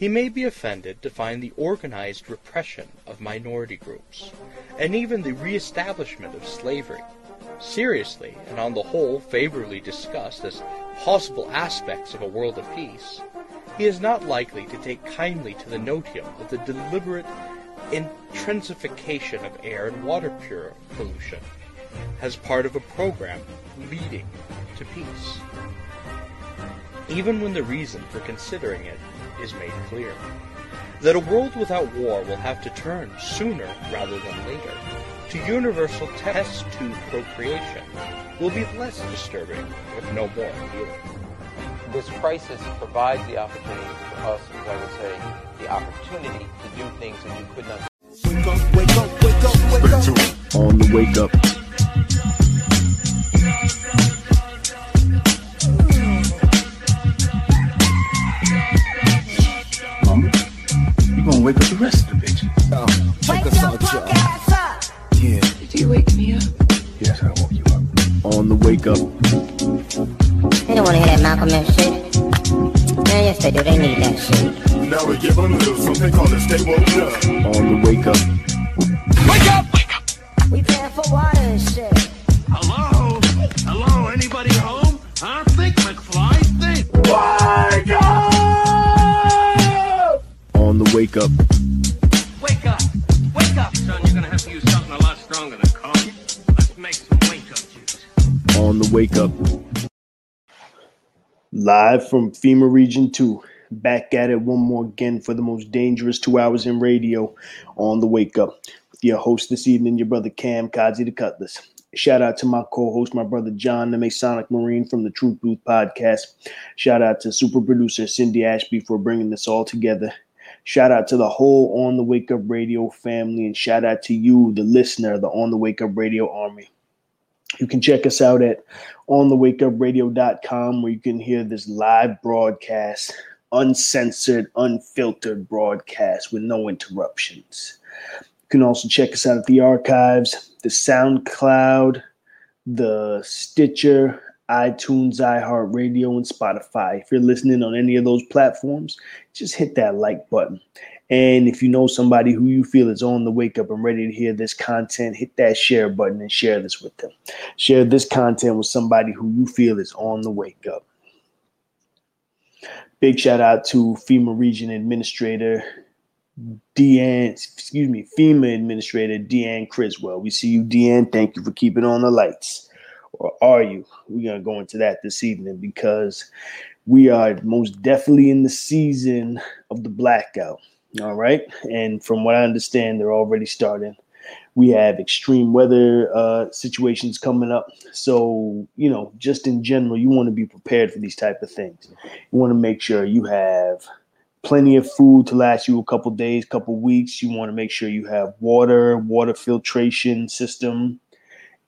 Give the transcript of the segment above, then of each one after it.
he may be offended to find the organized repression of minority groups, and even the reestablishment of slavery, seriously and on the whole favorably discussed as possible aspects of a world of peace, he is not likely to take kindly to the notium of the deliberate intensification of air and water pure pollution as part of a program leading to peace, even when the reason for considering it is made clear. That a world without war will have to turn sooner rather than later to universal test tube procreation will be less disturbing, if no more appealing. This crisis provides the opportunity for us, as I would say, the opportunity to do things that you could not. Wake up, wake up, wake up, wake up. On the wake up. Gonna wake up the rest of the bitches. Wake your punk ass up. Yeah, Did you wake me up? yes, I woke you up. On the wake up. They don't want to hear that Malcolm X shit. Man, yes they do. They need that shit. Now we give them a little something called a stay woke up. On the wake up. Wake up! Wake up! We paying for water and shit. On the wake up. Wake up. Wake up. Son, you're gonna have to use something a lot stronger than coffee. Let's make some wake-up juice. On the wake up. Live from FEMA Region 2. Back at it one more again for the most dangerous two hours in radio on the wake up. With your host this evening, your brother Cam Kazi the Cutlass. Shout out to my co-host, my brother John, the Masonic Marine from the Truth Booth podcast. Shout out to super producer Cindy Ashby for bringing this all together. Shout out to the whole On the Wake Up Radio family, and shout out to you, the listener, the On the Wake Up Radio Army. You can check us out at onthewakeupradio.com where you can hear this live broadcast, uncensored, unfiltered broadcast with no interruptions. You can also check us out at the archives, the SoundCloud, the Stitcher, iTunes, iHeartRadio, and Spotify. If you're listening on any of those platforms, just hit that like button. And if you know somebody who you feel is on the wake up and ready to hear this content, hit that share button and share this with them. Share this content with somebody who you feel is on the wake up. Big shout out to FEMA Region Administrator Deanne, excuse me, FEMA Administrator Deanne Criswell. We see you, Deanne. Thank you for keeping on the lights. Or are you? We're gonna go into that this evening because we are most definitely in the season of the blackout. All right. And from what I understand, they're already starting. We have extreme weather uh, situations coming up. So, you know, just in general, you want to be prepared for these type of things. You want to make sure you have plenty of food to last you a couple days, couple weeks. You want to make sure you have water, water filtration system,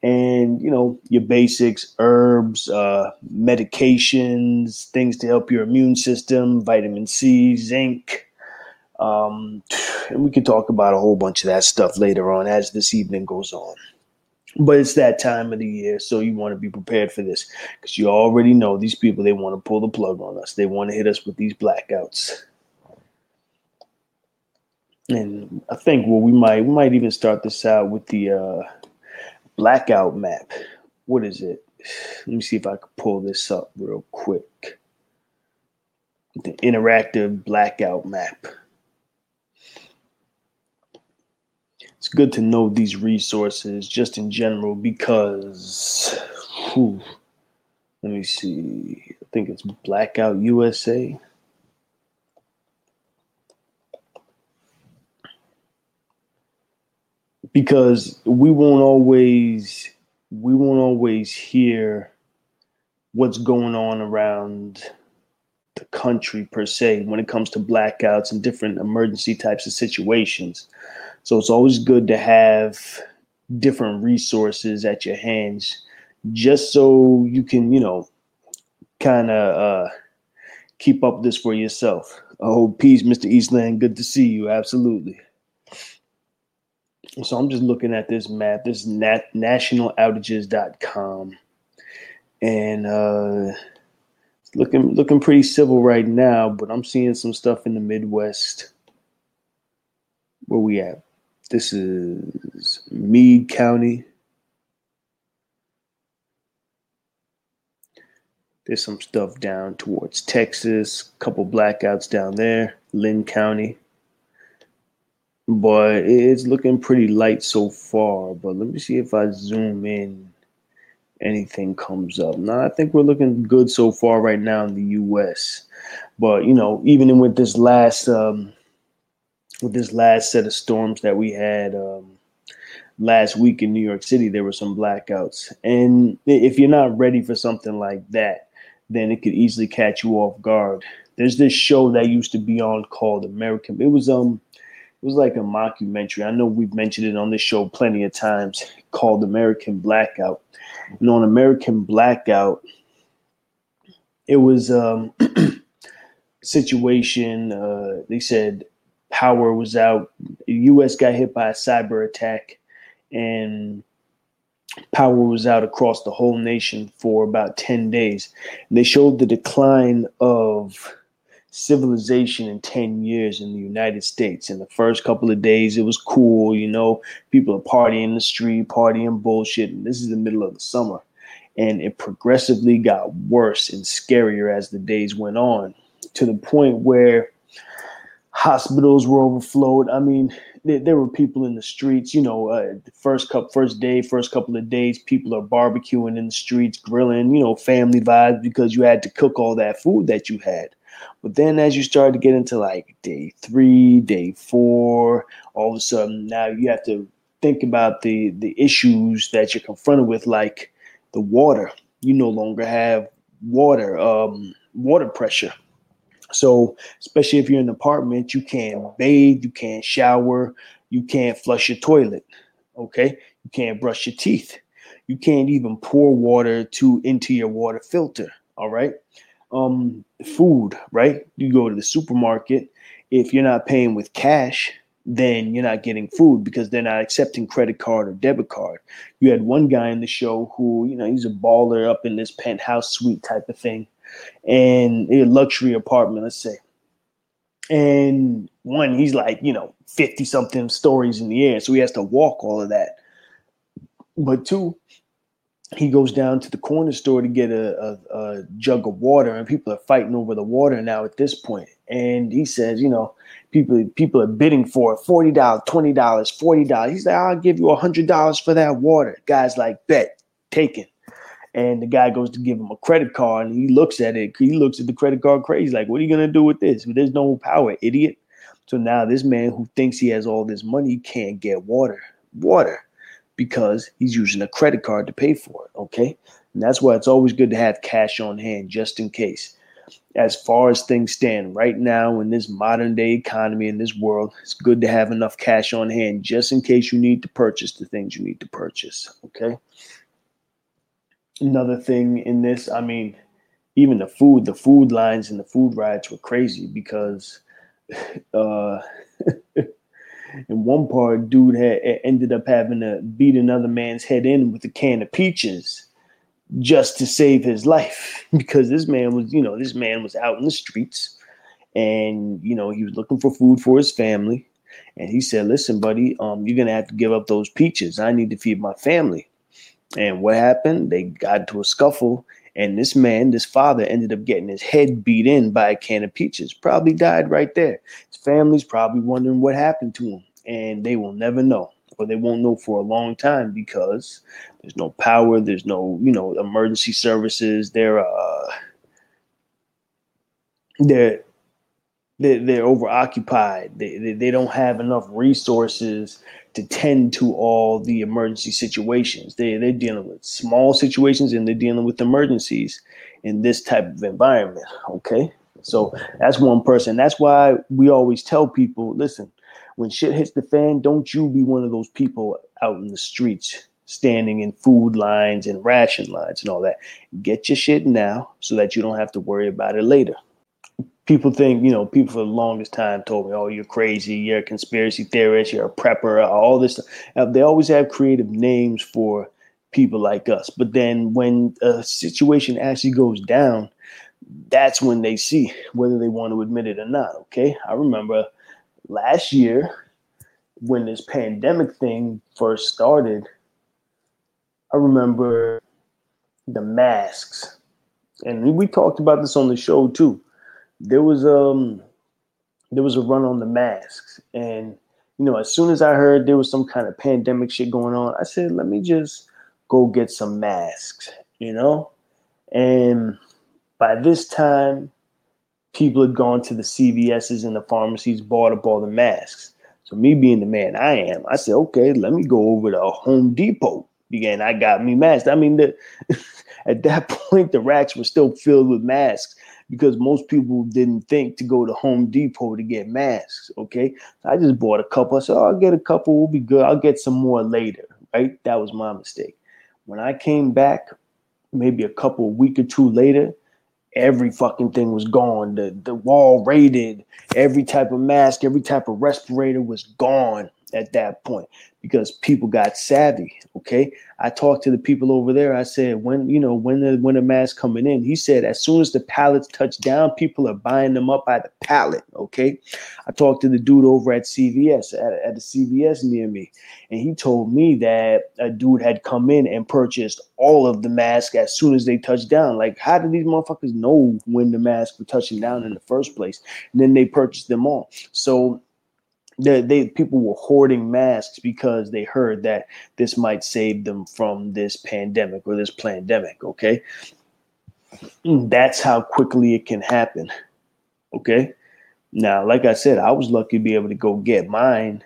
and you know your basics herbs uh, medications things to help your immune system vitamin c zinc um, and we can talk about a whole bunch of that stuff later on as this evening goes on. But it's that time of the year so you want to be prepared for this because you already know these people they want to pull the plug on us. They want to hit us with these blackouts. And i think well we might we might even start this out with the uh blackout map. What is it? Let me see if I can pull this up real quick. The interactive blackout map. It's good to know these resources just in general because, whew, let me see. I think it's Blackout USA. Because we won't always we won't always hear what's going on around the country per se when it comes to blackouts and different emergency types of situations. So it's always good to have different resources at your hands just so you can, you know, kind of uh, keep up this for yourself. Oh, peace, Mr. Eastland. Good to see you. Absolutely. So I'm just looking at this map. This is nat- nationaloutages.com. And uh, looking looking pretty civil right now, but I'm seeing some stuff in the Midwest. Where we at? This is Meade County. There's some stuff down towards Texas, couple blackouts down there, Lynn County. But it's looking pretty light so far. But let me see if I zoom in, anything comes up. No, I think we're looking good so far right now in the U.S. But you know, even with this last um, with this last set of storms that we had um, last week in New York City, there were some blackouts. And if you're not ready for something like that, then it could easily catch you off guard. There's this show that used to be on called American. It was um, it was like a mockumentary. I know we've mentioned it on this show plenty of times. Called American Blackout. And on American Blackout, it was um, situation. Uh, they said power was out. The U.S. got hit by a cyber attack, and power was out across the whole nation for about 10 days. And they showed the decline of civilization in 10 years in the United States. In the first couple of days, it was cool, you know, people are partying in the street, partying bullshit. And this is the middle of the summer. And it progressively got worse and scarier as the days went on to the point where hospitals were overflowed. I mean, there, there were people in the streets. You know, uh, the first cup, first day, first couple of days, people are barbecuing in the streets, grilling. You know, family vibes because you had to cook all that food that you had. But then, as you start to get into like day three, day four, all of a sudden now you have to think about the the issues that you're confronted with, like the water. You no longer have water, um, water pressure so, especially if you're in an apartment, you can't bathe, you can't shower, you can't flush your toilet. Okay, you can't brush your teeth. You can't even pour water to into your water filter. All right. Um, food, right? You go to the supermarket. If you're not paying with cash, then you're not getting food because they're not accepting credit card or debit card. You had one guy in the show who, you know, he's a baller up in this penthouse suite type of thing and a luxury apartment, let's say. And one, he's like, you know, 50 something stories in the air. So he has to walk all of that. But two, he goes down to the corner store to get a, a, a, jug of water, and people are fighting over the water now at this point. And he says, you know, people people are bidding for it, forty dollars, twenty dollars, forty dollars. He's like, I'll give you a hundred dollars for that water. Guys like bet, taken and the guy goes to give him a credit card and he looks at it he looks at the credit card crazy like what are you going to do with this there's no power idiot so now this man who thinks he has all this money can't get water water because he's using a credit card to pay for it okay and that's why it's always good to have cash on hand just in case as far as things stand right now in this modern day economy in this world it's good to have enough cash on hand just in case you need to purchase the things you need to purchase okay another thing in this. I mean, even the food, the food lines and the food riots were crazy because uh, in one part, dude had ended up having to beat another man's head in with a can of peaches just to save his life. Because this man was, you know, this man was out in the streets and you know he was looking for food for his family. And he said listen buddy um you're gonna have to give up those peaches. I need to feed my family. And what happened? They got into a scuffle, and this man, this father, ended up getting his head beat in by a can of peaches. Probably died right there. His family's probably wondering what happened to him, and they will never know, or they won't know for a long time because there's no power, there's no, you know, emergency services. They're uh, they're they're, they're overoccupied. They, they they don't have enough resources to tend to all the emergency situations. They they're dealing with small situations and they're dealing with emergencies in this type of environment. Okay. So that's one person. That's why we always tell people, listen, when shit hits the fan, don't you be one of those people out in the streets standing in food lines and ration lines and all that. Get your shit now so that you don't have to worry about it later people think, you know, people for the longest time told me, oh, you're crazy, you're a conspiracy theorist, you're a prepper, all this. Uh, they always have creative names for people like us. But then when a situation actually goes down, that's when they see whether they want to admit it or not. Okay. I remember last year when this pandemic thing first started, I remember the masks. And we talked about this on the show too. There was um there was a run on the masks. And you know, as soon as I heard there was some kind of pandemic shit going on, I said, let me just go get some masks, you know? And by this time, people had gone to the CVS's and the pharmacies, bought up all the masks. So me being the man I am, I said, okay, let me go over to Home Depot. Again, I got me masks. I mean, the, at that point, the racks were still filled with masks because most people didn't think to go to Home Depot to get masks. Okay. I just bought a couple. I said, oh, I'll get a couple. We'll be good. I'll get some more later. Right. That was my mistake. When I came back, maybe a couple, week or two later, every fucking thing was gone. The the wall raided. Every type of mask, every type of respirator was gone at that point because people got savvy. Okay, I talked to the people over there. I said, when you know when the when the mask coming in, he said as soon as the pallets touch down, people are buying them up by the pallet. Okay, I talked to the dude over at CVS at, at the CVS near me, and he told me that a dude had come in and purchased all of the masks as soon as they touched down. Like, how did these motherfuckers know when the masks were touching down in the first place? And then they purchased them all. So they, they people were hoarding masks because they heard that this might save them from this pandemic or this pandemic okay? That's how quickly it can happen okay? Now like i said i was lucky to be able to go get mine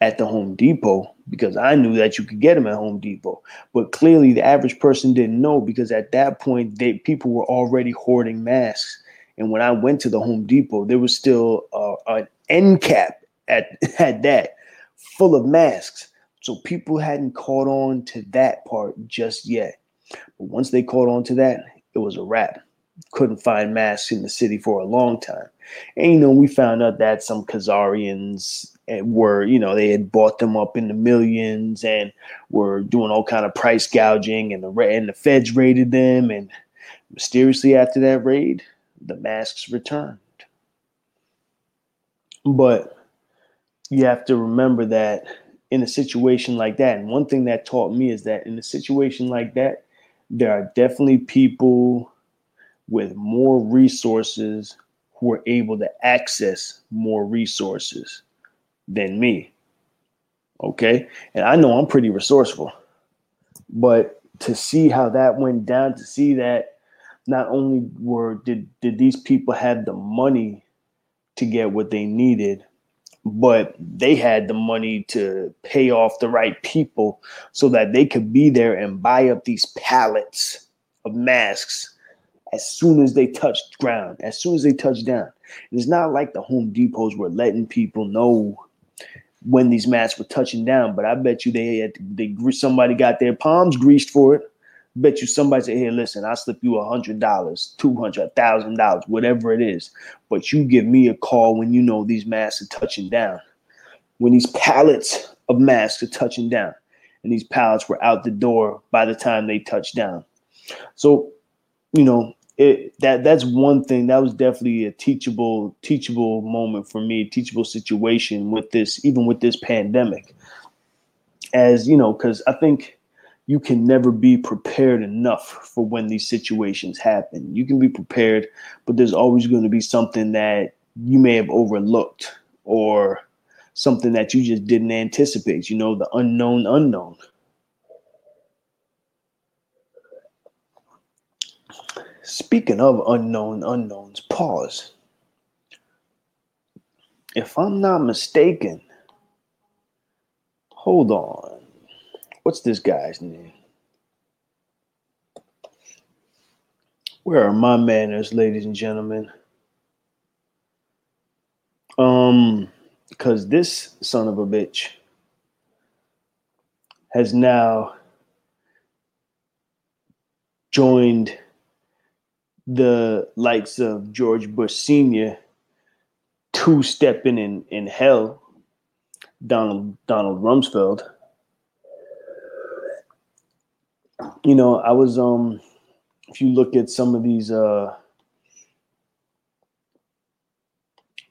at the home depot because i knew that you could get them at home depot. But clearly the average person didn't know because at that point they people were already hoarding masks. And when i went to the home depot there was still uh, an end cap at, at that, full of masks. So people hadn't caught on to that part just yet. But once they caught on to that, it was a wrap. Couldn't find masks in the city for a long time. And you know, we found out that some Khazarians eh, were, you know, they had bought them up in the millions and were doing all kind of price gouging, and the and the feds raided them. And mysteriously after that raid, the masks returned. But you have to remember that in a situation like that, and one thing that taught me is that in a situation like that, there are definitely people with more resources who are able to access more resources than me. Okay. And I know I'm pretty resourceful, but to see how that went down, to see that not only were did did these people have the money to get what they needed, but they had the money to pay off the right people so that they could be there and buy up these pallets of masks as soon as they touched ground, as soon as they touched down. It's not like the Home Depots were letting people know when these masks were touching down, but I bet you they had they somebody got their palms greased for it bet you somebody said, hey, listen, I'll slip you a hundred dollars, two hundred, thousand dollars, whatever it is. But you give me a call when you know these masks are touching down. When these pallets of masks are touching down. And these pallets were out the door by the time they touched down. So, you know, it that that's one thing that was definitely a teachable teachable moment for me teachable situation with this even with this pandemic as you know because i think you can never be prepared enough for when these situations happen. You can be prepared, but there's always going to be something that you may have overlooked or something that you just didn't anticipate, you know, the unknown unknown. Speaking of unknown unknowns, pause. If I'm not mistaken, hold on what's this guy's name? Where are my manners, ladies and gentlemen? Um, because this son of a bitch has now joined the likes of George Bush Sr. two stepping in, in hell, Donald Donald Rumsfeld. you know, I was um if you look at some of these uh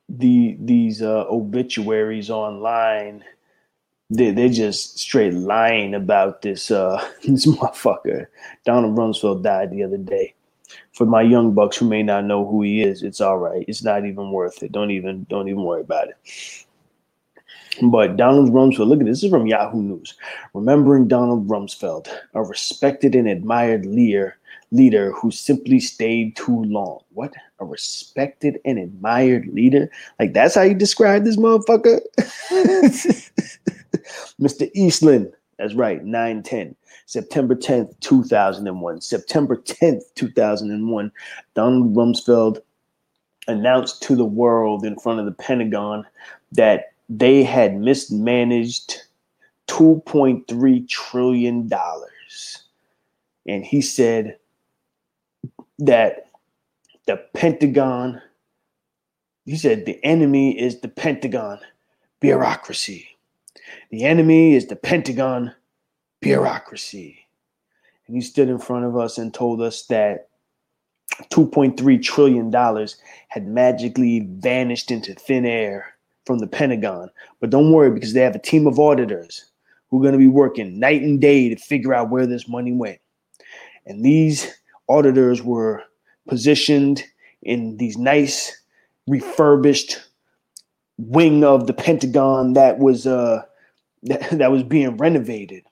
the these uh obituaries online they they're just straight lying about this uh this motherfucker. Donald Rumsfeld died the other day. For my young bucks who may not know who he is, it's all right. It's not even worth it. Don't even don't even worry about it. But Donald Rumsfeld, look at this. This is from Yahoo News. Remembering Donald Rumsfeld, a respected and admired leader, leader who simply stayed too long. What? A respected and admired leader? Like that's how you describe this motherfucker? Mr. Eastland. That's right, 910. September 10th, 2001. September 10th, 2001, Donald Rumsfeld announced to the world in front of the Pentagon that they had mismanaged $2.3 trillion. And he said that the Pentagon, he said the enemy is the Pentagon bureaucracy. The enemy is the Pentagon bureaucracy. And he stood in front of us and told us that $2.3 trillion had magically vanished into thin air from the Pentagon. But don't worry because they have a team of auditors who are going to be working night and day to figure out where this money went. And these auditors were positioned in these nice refurbished wing of the Pentagon that was uh that, that was being renovated.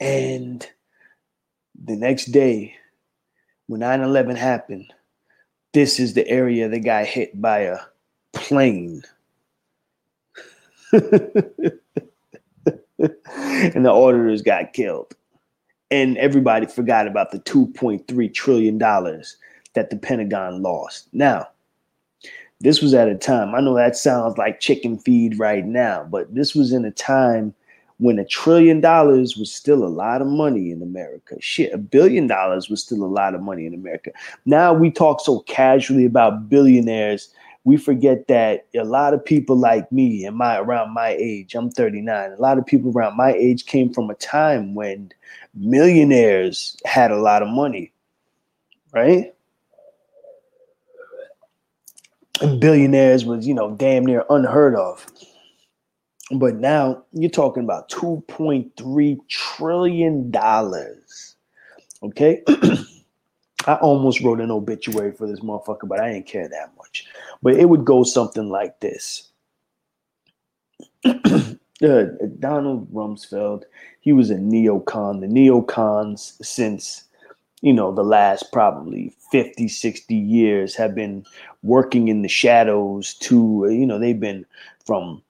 And the next day, when 9 11 happened, this is the area that got hit by a plane. and the auditors got killed. And everybody forgot about the $2.3 trillion that the Pentagon lost. Now, this was at a time, I know that sounds like chicken feed right now, but this was in a time when a trillion dollars was still a lot of money in America. Shit, a billion dollars was still a lot of money in America. Now we talk so casually about billionaires, we forget that a lot of people like me and my around my age, I'm 39. A lot of people around my age came from a time when millionaires had a lot of money, right? And billionaires was, you know, damn near unheard of. But now you're talking about $2.3 trillion. Okay. I almost wrote an obituary for this motherfucker, but I didn't care that much. But it would go something like this. uh, Donald Rumsfeld, he was a neocon. The neocons, since you know the last probably 50, 60 years, have been working in the shadows to, you know, they've been from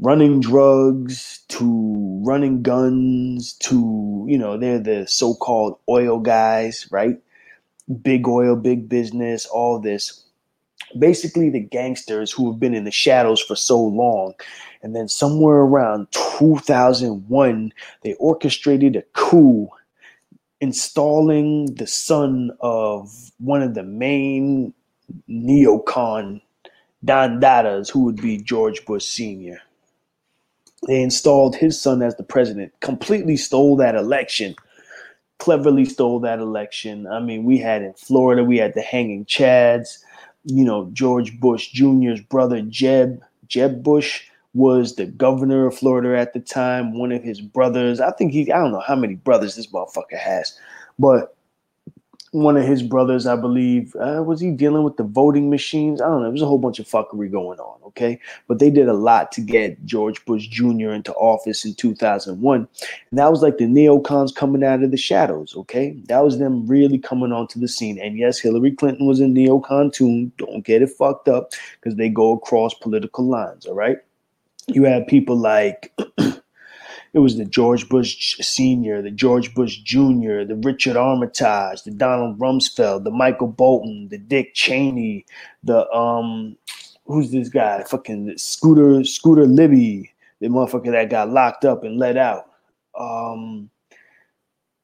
running drugs to running guns to, you know, they're the so called oil guys, right? Big oil, big business, all this. Basically, the gangsters who have been in the shadows for so long. And then somewhere around 2001, they orchestrated a coup installing the son of one of the main neocon Don Dadas, who would be George Bush Sr. They installed his son as the president, completely stole that election, cleverly stole that election. I mean, we had in Florida, we had the hanging Chads. You know, George Bush Jr.'s brother, Jeb, Jeb Bush, was the governor of Florida at the time. One of his brothers, I think he, I don't know how many brothers this motherfucker has, but one of his brothers, I believe, uh, was he dealing with the voting machines? I don't know. There's a whole bunch of fuckery going on, okay? But they did a lot to get George Bush Jr. into office in 2001. And that was like the neocons coming out of the shadows, okay? That was them really coming onto the scene. And yes, Hillary Clinton was a neocon too. Don't get it fucked up because they go across political lines, all right? You had people like It was the George Bush Sr., the George Bush Jr., the Richard Armitage, the Donald Rumsfeld, the Michael Bolton, the Dick Cheney, the um, who's this guy? Fucking Scooter Scooter Libby, the motherfucker that got locked up and let out. Um,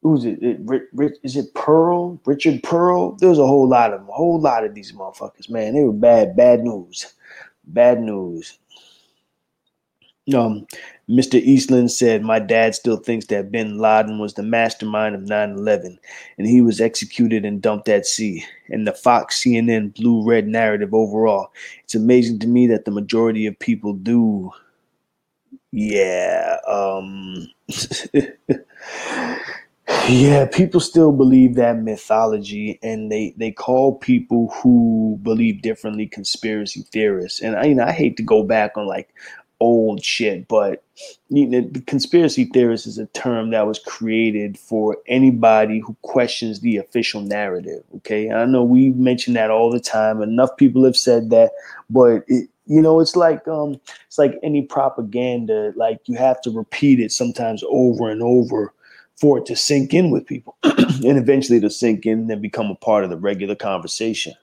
who's it? it is it Perle? Richard Perle? There's a whole lot of them, a whole lot of these motherfuckers, man. They were bad, bad news, bad news. Um, Mr. Eastland said, My dad still thinks that bin Laden was the mastermind of 9 11 and he was executed and dumped at sea. And the Fox CNN blue red narrative overall. It's amazing to me that the majority of people do. Yeah. Um, yeah, people still believe that mythology and they, they call people who believe differently conspiracy theorists. And I, you know, I hate to go back on like old shit, but you know, the conspiracy theorist is a term that was created for anybody who questions the official narrative. Okay, I know we mention that all the time. Enough people have said that, but it, you know, it's like um, it's like any propaganda. Like you have to repeat it sometimes over and over for it to sink in with people, and eventually to sink in and become a part of the regular conversation.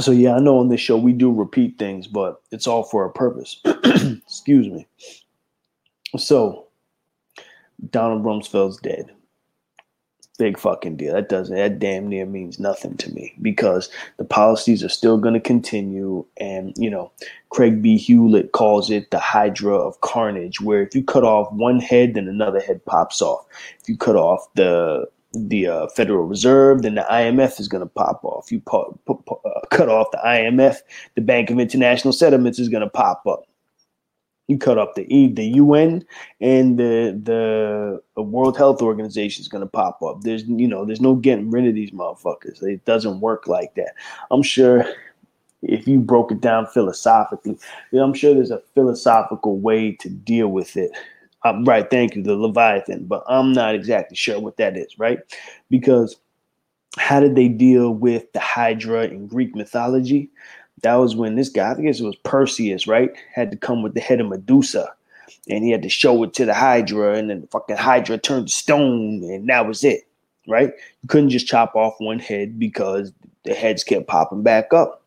So yeah, I know on this show we do repeat things, but it's all for a purpose. Excuse me. So Donald Rumsfeld's dead. Big fucking deal. That doesn't that damn near means nothing to me because the policies are still gonna continue and you know, Craig B. Hulet calls it the hydra of carnage, where if you cut off one head, then another head pops off. If you cut off the the uh, Federal Reserve, then the IMF is going to pop off. You uh, cut off the IMF, the Bank of International Settlements is going to pop up. You cut off the E, the UN, and the the World Health Organization is going to pop up. There's you know there's no getting rid of these motherfuckers. It doesn't work like that. I'm sure if you broke it down philosophically, I'm sure there's a philosophical way to deal with it um, right, thank you, the Leviathan, but I'm not exactly sure what that is, right? Because how did they deal with the Hydra in Greek mythology? That was when this guy, I guess it was Perseus, right, had to come with the head of Medusa, and he had to show it to the Hydra, and then the fucking Hydra turned to stone, and that was it, right? You couldn't just chop off one head because the heads kept popping back up.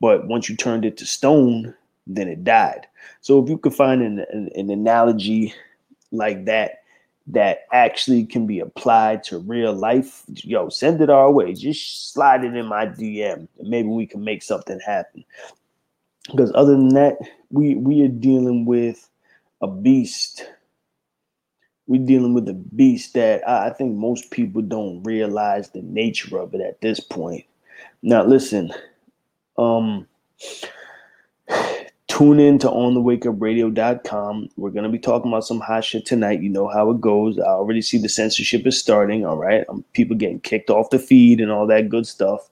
But once you turned it to stone, then it died. So if you could find an, an, an analogy like that that actually can be applied to real life, yo, send it our way. Just slide it in my DM, and maybe we can make something happen. Because other than that, we we are dealing with a beast. We're dealing with a beast that I, I think most people don't realize the nature of it at this point. Now, listen, um, tune in to onthewakeupradio.com. We're going to be talking about some hot shit tonight. You know how it goes. I already see the censorship is starting. All right. Um, people getting kicked off the feed and all that good stuff.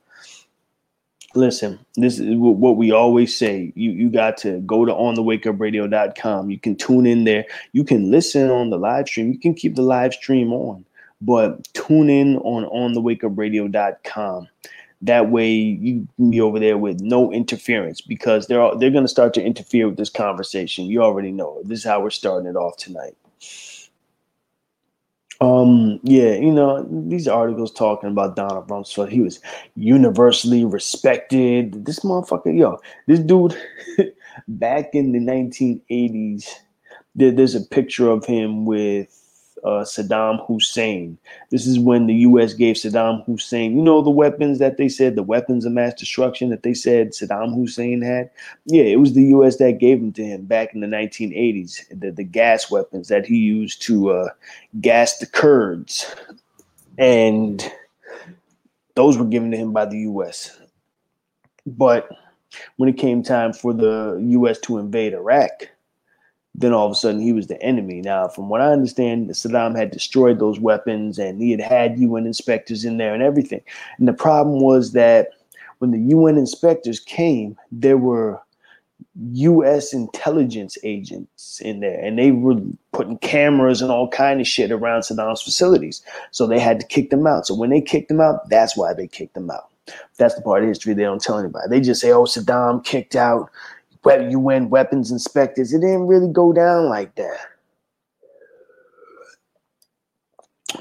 Listen, this is what we always say. You you got to go to onthewakeupradio.com. You can tune in there. You can listen on the live stream. You can keep the live stream on, but tune in on onthewakeupradio.com. That way you can be over there with no interference because they're all, they're going to start to interfere with this conversation. You already know. This is how we're starting it off tonight. Um, yeah, you know, these articles talking about Donald Rumsfeld, he was universally respected. This motherfucker, yo, this dude back in the 1980s, there, there's a picture of him with uh, Saddam Hussein. This is when the U.S. gave Saddam Hussein, you know, the weapons that they said, the weapons of mass destruction that they said Saddam Hussein had. Yeah, it was the U.S. that gave them to him back in the 1980s, the, the gas weapons that he used to uh, gas the Kurds. And those were given to him by the U.S. But when it came time for the U.S. to invade Iraq, then all of a sudden he was the enemy. Now, from what I understand, Saddam had destroyed those weapons and he had had UN inspectors in there and everything. And the problem was that when the UN inspectors came, there were US intelligence agents in there and they were putting cameras and all kind of shit around Saddam's facilities. So they had to kick them out. So when they kicked them out, that's why they kicked them out. That's the part of history they don't tell anybody. They just say, oh, Saddam kicked out UN weapons inspectors. It didn't really go down like that.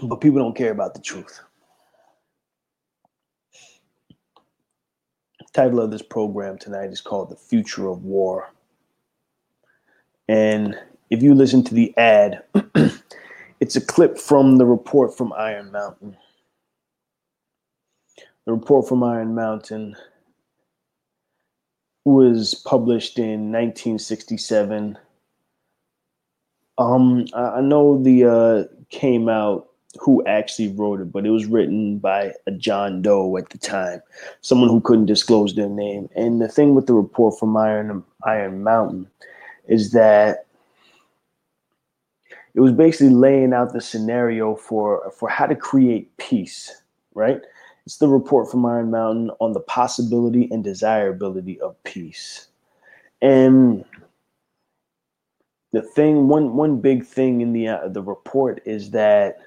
But people don't care about the truth. The title of this program tonight is called The Future of War. And if you listen to the ad, it's a clip from the report from Iron Mountain. The report from Iron Mountain was published in 1967. Um, I know the uh, came out who actually wrote it, but it was written by a John Doe at the time, someone who couldn't disclose their name. And the thing with the report from Iron Iron Mountain is that it was basically laying out the scenario for for how to create peace, right? It's the report from Iron Mountain on the possibility and desirability of peace. And the thing, one one big thing in the uh, the report is that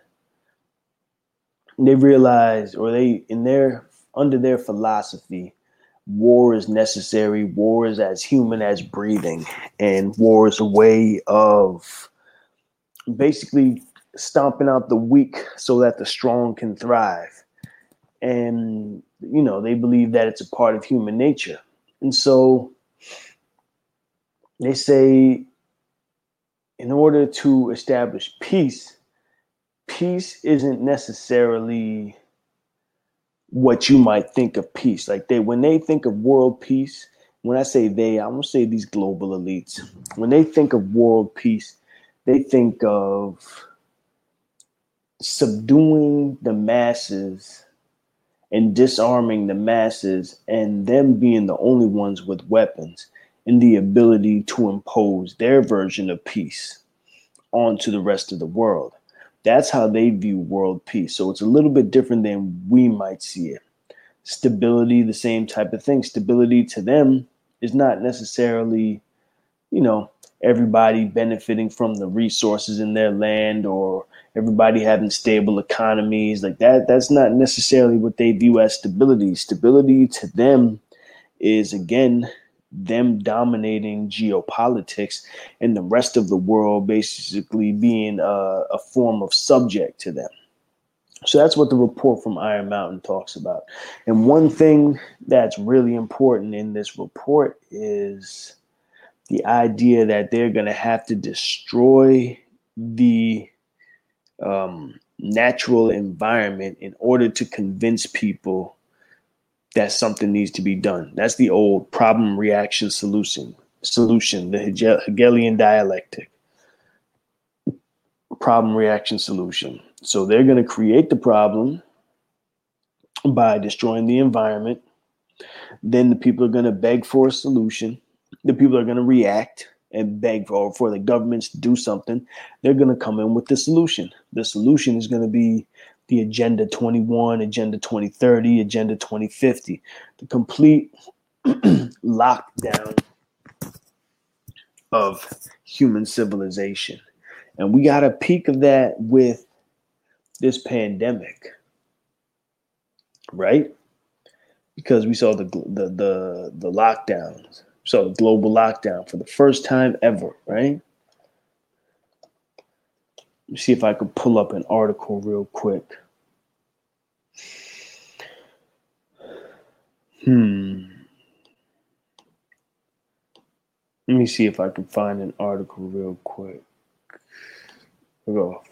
they realize, or they in their under their philosophy, war is necessary. War is as human as breathing, and war is a way of basically stomping out the weak so that the strong can thrive. And you know, they believe that it's a part of human nature. And so they say in order to establish peace, peace isn't necessarily what you might think of peace. Like they when they think of world peace, when I say they, I'm gonna say these global elites. When they think of world peace, they think of subduing the masses and disarming the masses and them being the only ones with weapons and the ability to impose their version of peace onto the rest of the world. That's how they view world peace. So it's a little bit different than we might see it. Stability, the same type of thing. Stability to them is not necessarily, you know, everybody benefiting from the resources in their land or everybody having stable economies. Like that that's not necessarily what they view as stability. Stability to them is again them dominating geopolitics and the rest of the world basically being a, a form of subject to them. So that's what the report from Iron Mountain talks about. And one thing that's really important in this report is the idea that they're going to have to destroy the um, natural environment in order to convince people that something needs to be done. That's the old problem reaction solution solution, the Hegelian dialectic. Problem reaction solution. So they're going to create the problem by destroying the environment. Then the people are going to beg for a solution. The people are going to react and beg for, for the governments to do something. They're going to come in with the solution. The solution is going to be the Agenda 21, Agenda 2030, Agenda 2050, the complete lockdown of human civilization. And we got a peak of that with this pandemic, right? Because we saw the the the, the lockdowns, the global lockdown for the first time ever, right? Let me see if I could pull up an article real quick. Hmm. Let me see if I can find an article real quick. We'll go.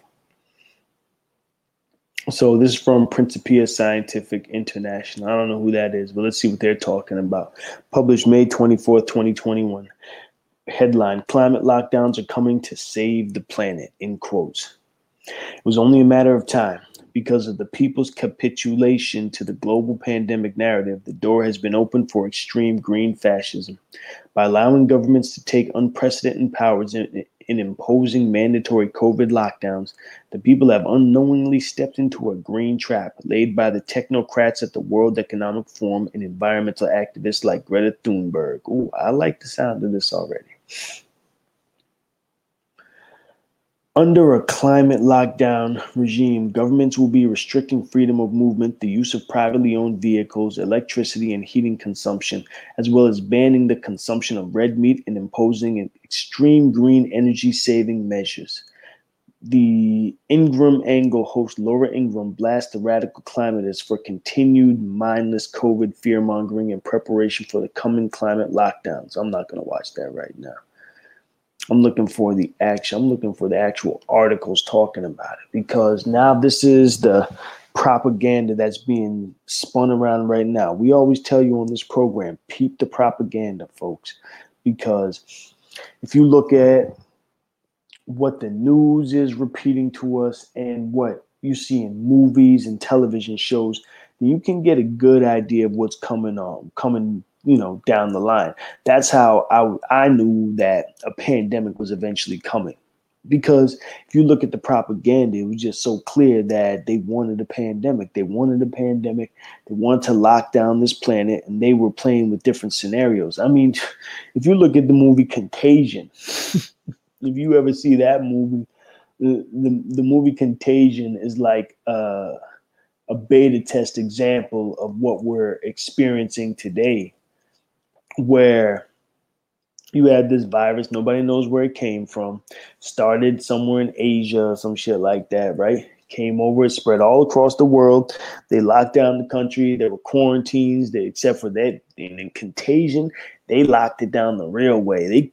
So this is from Principia Scientific International. I don't know who that is, but let's see what they're talking about. Published May 24th, 2021. Headline Climate lockdowns are coming to save the planet, in quotes. It was only a matter of time. Because of the people's capitulation to the global pandemic narrative, the door has been opened for extreme green fascism. By allowing governments to take unprecedented powers in imposing mandatory COVID lockdowns, the people have unknowingly stepped into a green trap laid by the technocrats at the World Economic Forum and environmental activists like Greta Thunberg. Ooh, I like the sound of this already. Under a climate lockdown regime, governments will be restricting freedom of movement, the use of privately owned vehicles, electricity, and heating consumption, as well as banning the consumption of red meat and imposing extreme green energy saving measures. The Ingraham Angle host Laura Ingraham blasts the radical climatists for continued mindless COVID fear mongering in preparation for the coming climate lockdowns. I'm not going to watch that right now. I'm looking for the action. I'm looking for the actual articles talking about it because now this is the propaganda that's being spun around right now. We always tell you on this program, peep the propaganda, folks, because if you look at what the news is repeating to us and what you see in movies and television shows, you can get a good idea of what's coming on, coming, you know, down the line. That's how I I knew that a pandemic was eventually coming. Because if you look at the propaganda, it was just so clear that they wanted a pandemic. They wanted a pandemic. They wanted to lock down this planet, and they were playing with different scenarios. I mean, if you look at the movie Contagion, if you ever see that movie, the, the, the movie Contagion is like uh, a beta test example of what we're experiencing today, where you had this virus, nobody knows where it came from, started somewhere in Asia some shit like that, right? Came over, spread all across the world. They locked down the country. There were quarantines, they, except for that. And in contagion, they locked it down the real way. They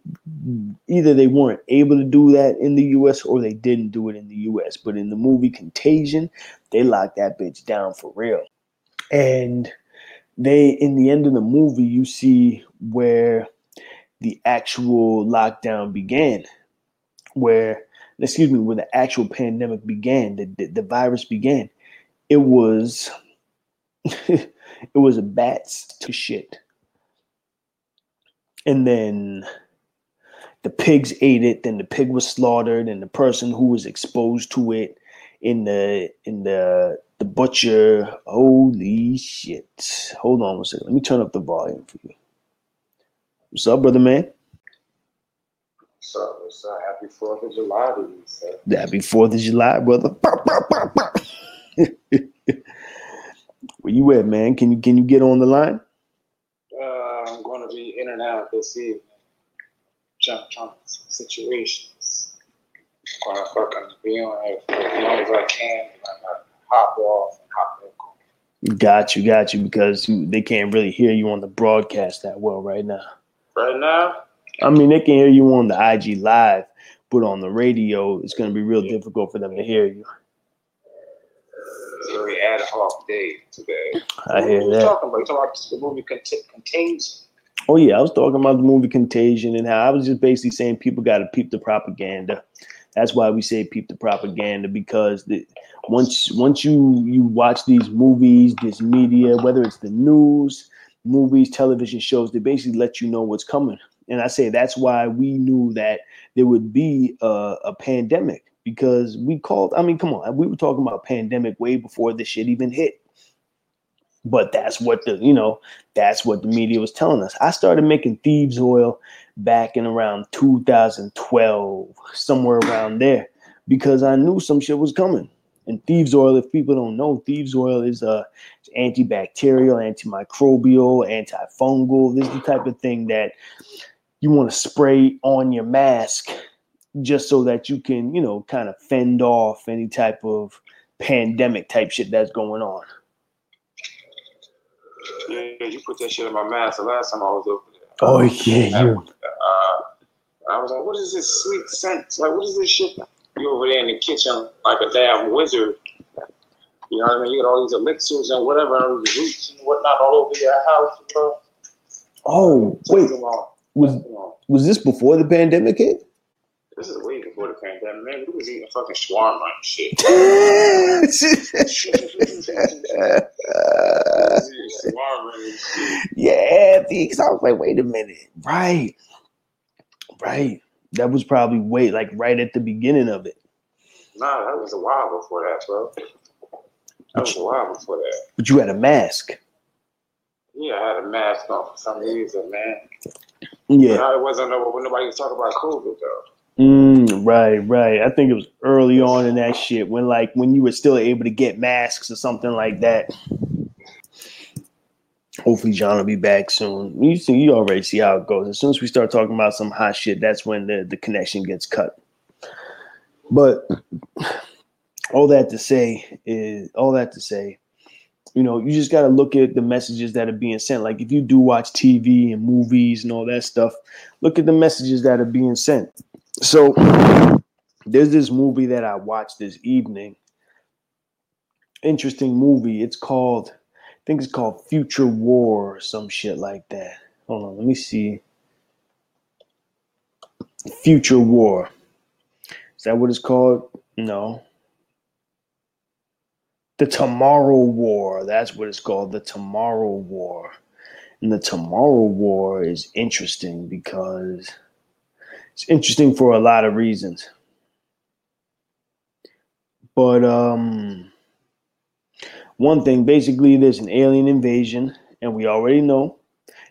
either they weren't able to do that in the U.S. or they didn't do it in the U.S. But in the movie Contagion, they locked that bitch down for real. And they, in the end of the movie, you see where the actual lockdown began, where excuse me, when the actual pandemic began, the, the, the virus began. It was it was a bats to shit. And then the pigs ate it, then the pig was slaughtered, and the person who was exposed to it in the in the the butcher. Holy shit. Hold on one second. Let me turn up the volume for you. What's up, brother man? Up? What's? Happy Fourth of July to you, sir. Happy Fourth of July, brother. Where you at, man? Can you can you get on the line? Uh, I'm going to be in and out this evening. Jump on some situations. I'm going to fucking be on it for as long as I can. I'm going to hop off and hop back on. Got you, got you, because you, they can't really hear you on the broadcast that well right now. Right now, I mean, they can hear you on the IG live, but on the radio, it's going to be real difficult for them to hear you. very ad hoc day today. I What hear you that. talking about? Talking about the movie Cont- Contains? Oh yeah, I was talking about the movie Contagion and how I was just basically saying people got to peep the propaganda. That's why we say peep the propaganda because the, once once you you watch these movies, this media, whether it's the news, movies, television shows, they basically let you know what's coming. And I say that's why we knew that there would be a, a pandemic because we called. I mean, come on, we were talking about pandemic way before this shit even hit. But that's what the you know that's what the media was telling us. I started making thieves oil back in around 2012, somewhere around there, because I knew some shit was coming. And thieves oil, if people don't know, thieves oil is uh antibacterial, antimicrobial, antifungal. This is the type of thing that you want to spray on your mask just so that you can, you know, kind of fend off any type of pandemic type shit that's going on. Yeah, you put that shit in my mask the last time I was over there. Oh yeah, you Uh, I was like, what is this sweet scent? Like, what is this shit? You over there in the kitchen like a damn wizard. You know what I mean? You got all these elixirs and whatever, and roots and whatnot all over your house, bro. Oh wait, Test them all. Was Test them all. was this before the pandemic hit? This is way before the pandemic, man. We was eating fucking shawarma and shit. shawarma and shit. yeah, because I was like, wait a minute, right, right. That was probably way like right at the beginning of it. Nah, that was a while before that, bro. That was a while before that. But you had a mask. Yeah, I had a mask on for some reason, man. Yeah, Now it wasn't no, when nobody was talking about COVID though. mm, right, right. I think it was early on in that shit when like when you were still able to get masks or something like that. Hopefully, John will be back soon. You see, you already see how it goes. As soon as we start talking about some hot shit, that's when the, the connection gets cut. But all that to say is all that to say, you know, you just got to look at the messages that are being sent. Like if you do watch TV and movies and all that stuff, look at the messages that are being sent. So there's this movie that I watched this evening. interesting movie. It's called, I think it's called Future War or some shit like that. Hold on, let me see. Future War. Is that what it's called? No. The Tomorrow War. That's what it's called. The Tomorrow War. And the Tomorrow War is interesting because it's interesting for a lot of reasons. But um one thing basically there's an alien invasion and we already know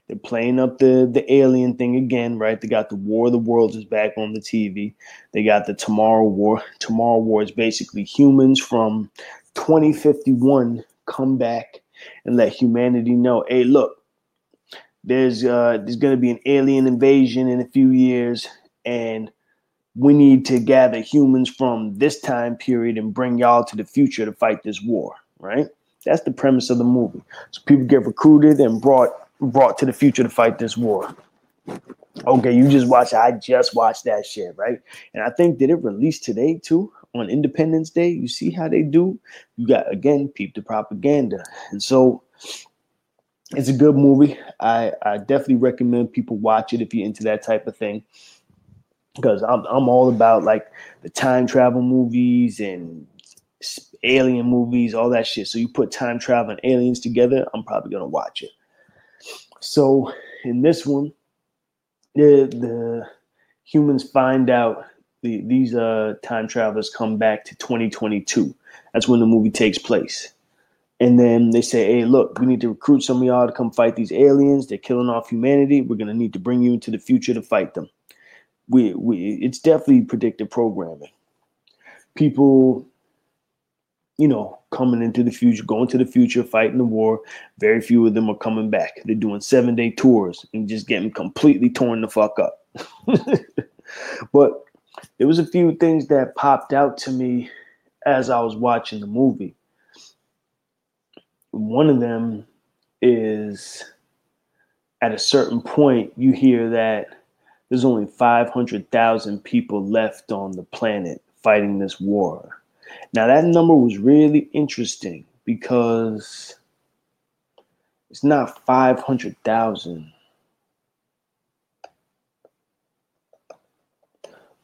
they're playing up the the alien thing again, right? They got the War of the Worlds is back on the TV. They got the Tomorrow War. Tomorrow War is basically humans from 2051 come back and let humanity know, hey, look, there's uh there's gonna be an alien invasion in a few years, and we need to gather humans from this time period and bring y'all to the future to fight this war, right? That's the premise of the movie. So people get recruited and brought brought to the future to fight this war. Okay, you just watched. I just watched that shit, right? And I think did it release today too on Independence Day? You see how they do? You got again, peep the propaganda, and so it's a good movie. I I definitely recommend people watch it if you're into that type of thing because I'm I'm all about like the time travel movies and alien movies, all that shit. So you put time travel and aliens together, I'm probably gonna watch it. So in this one, the the humans find out the, these uh time travelers come back to 2022. That's when the movie takes place. And then they say, hey, look, we need to recruit some of y'all to come fight these aliens. They're killing off humanity. We're gonna need to bring you into the future to fight them. We we it's definitely predictive programming. People, you know, coming into the future, going to the future, fighting the war. Very few of them are coming back. They're doing seven day tours and just getting completely torn the fuck up. but there was a few things that popped out to me as I was watching the movie. One of them is at a certain point, you hear that there's only 500,000 people left on the planet fighting this war. Now, that number was really interesting because it's not 500,000.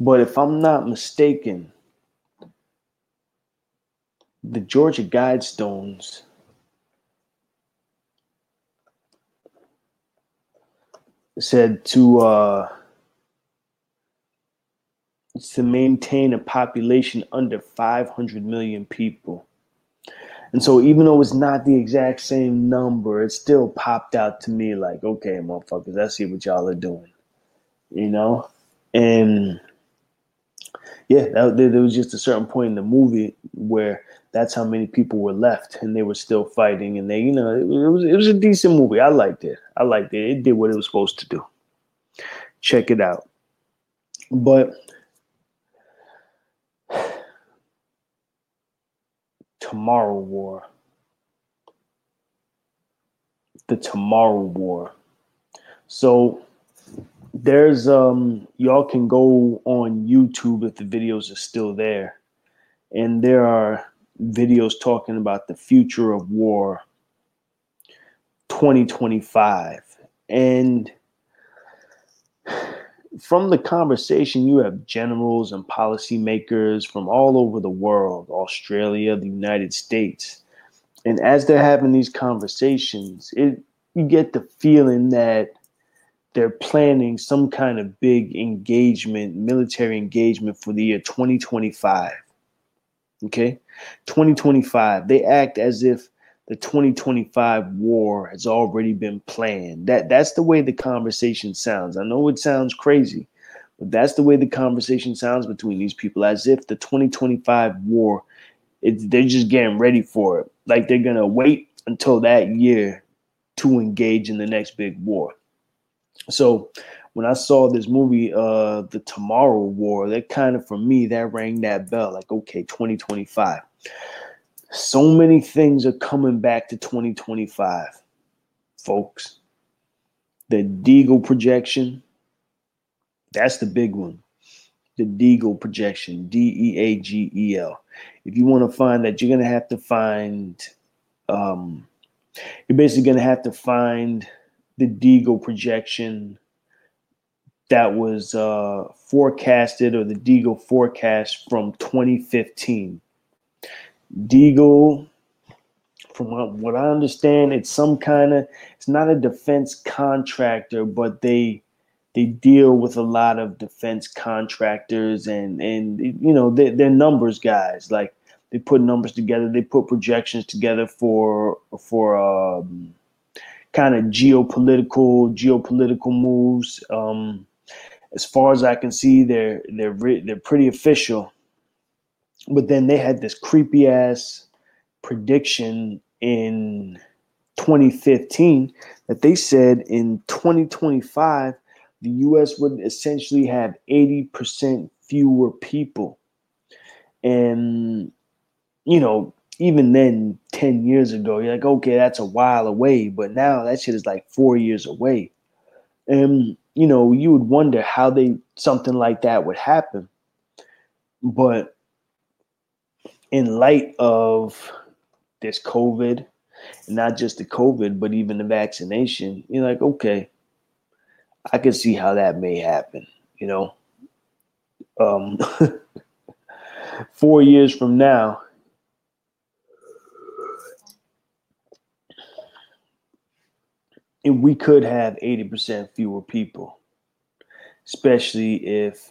But if I'm not mistaken, the Georgia Guidestones said to uh, to maintain a population under 500 million people. And so, even though it's not the exact same number, it still popped out to me like, okay, motherfuckers, I see what y'all are doing, you know? And yeah, that, there was just a certain point in the movie where that's how many people were left, and they were still fighting. And they, you know, it, it was it was a decent movie. I liked it. I liked it. It did what it was supposed to do. Check it out. But Tomorrow War. The Tomorrow War. So there's um y'all can go on YouTube if the videos are still there. And there are videos talking about the future of war 2025. And from the conversation, you have generals and policymakers from all over the world, Australia, the United States. And as they're having these conversations, it you get the feeling that they're planning some kind of big engagement, military engagement for the year 2025. Okay? 2025. They act as if the 2025 war has already been planned. That that's the way the conversation sounds. I know it sounds crazy, but that's the way the conversation sounds between these people as if the 2025 war it's they're just getting ready for it. Like they're going to wait until that year to engage in the next big war. So when I saw this movie, uh, The Tomorrow War, that kind of for me that rang that bell. Like, okay, 2025. So many things are coming back to 2025, folks. The Deagle projection, that's the big one. the Deagle projection, D E A G E L. If you want to find that, you're gonna have to find. Um, you're basically gonna have to find the Deagle projection that was uh, forecasted or the Deagle forecast from 2015. Deagle, from what, I understand, it's some kind of it's not a defense contractor, but they they deal with a lot of defense contractors and and you know they, they're numbers guys. Like they put numbers together, they put projections together for for um, kind of geopolitical geopolitical moves. Um, as far as I can see, they're they're re- they're pretty official. But then they had this creepy ass prediction in 2015 that they said in 2025 the U.S. would essentially have 80% fewer people, and you know even then 10 years ago you're like okay that's a while away but now that shit is like four years away and you know, you would wonder how they something like that would happen. But in light of this COVID, not just the COVID, but even the vaccination, you're like, okay, I can see how that may happen, you know. Um four years from now, and we could have 80% fewer people, especially if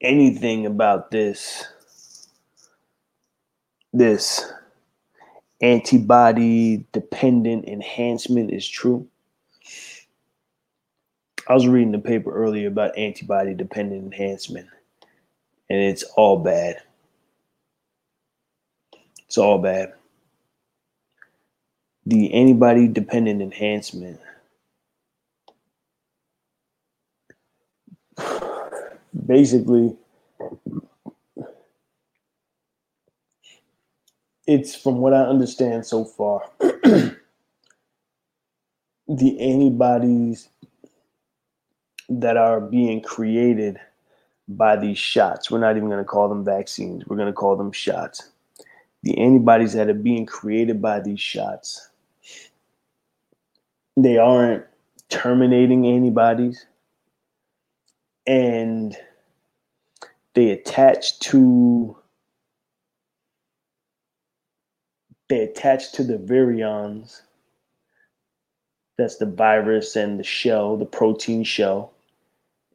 anything about this this antibody dependent enhancement is true. I was reading the paper earlier about antibody dependent enhancement, and it's all bad. It's all bad the antibody dependent enhancement basically it's from what I understand so far the antibodies that are being created by these shots we're not even going to call them vaccines we're going to call them shots. The antibodies that are being created by these shots they aren't terminating antibodies and they attach to they attach to the virions. That's the virus and the shell the protein shell.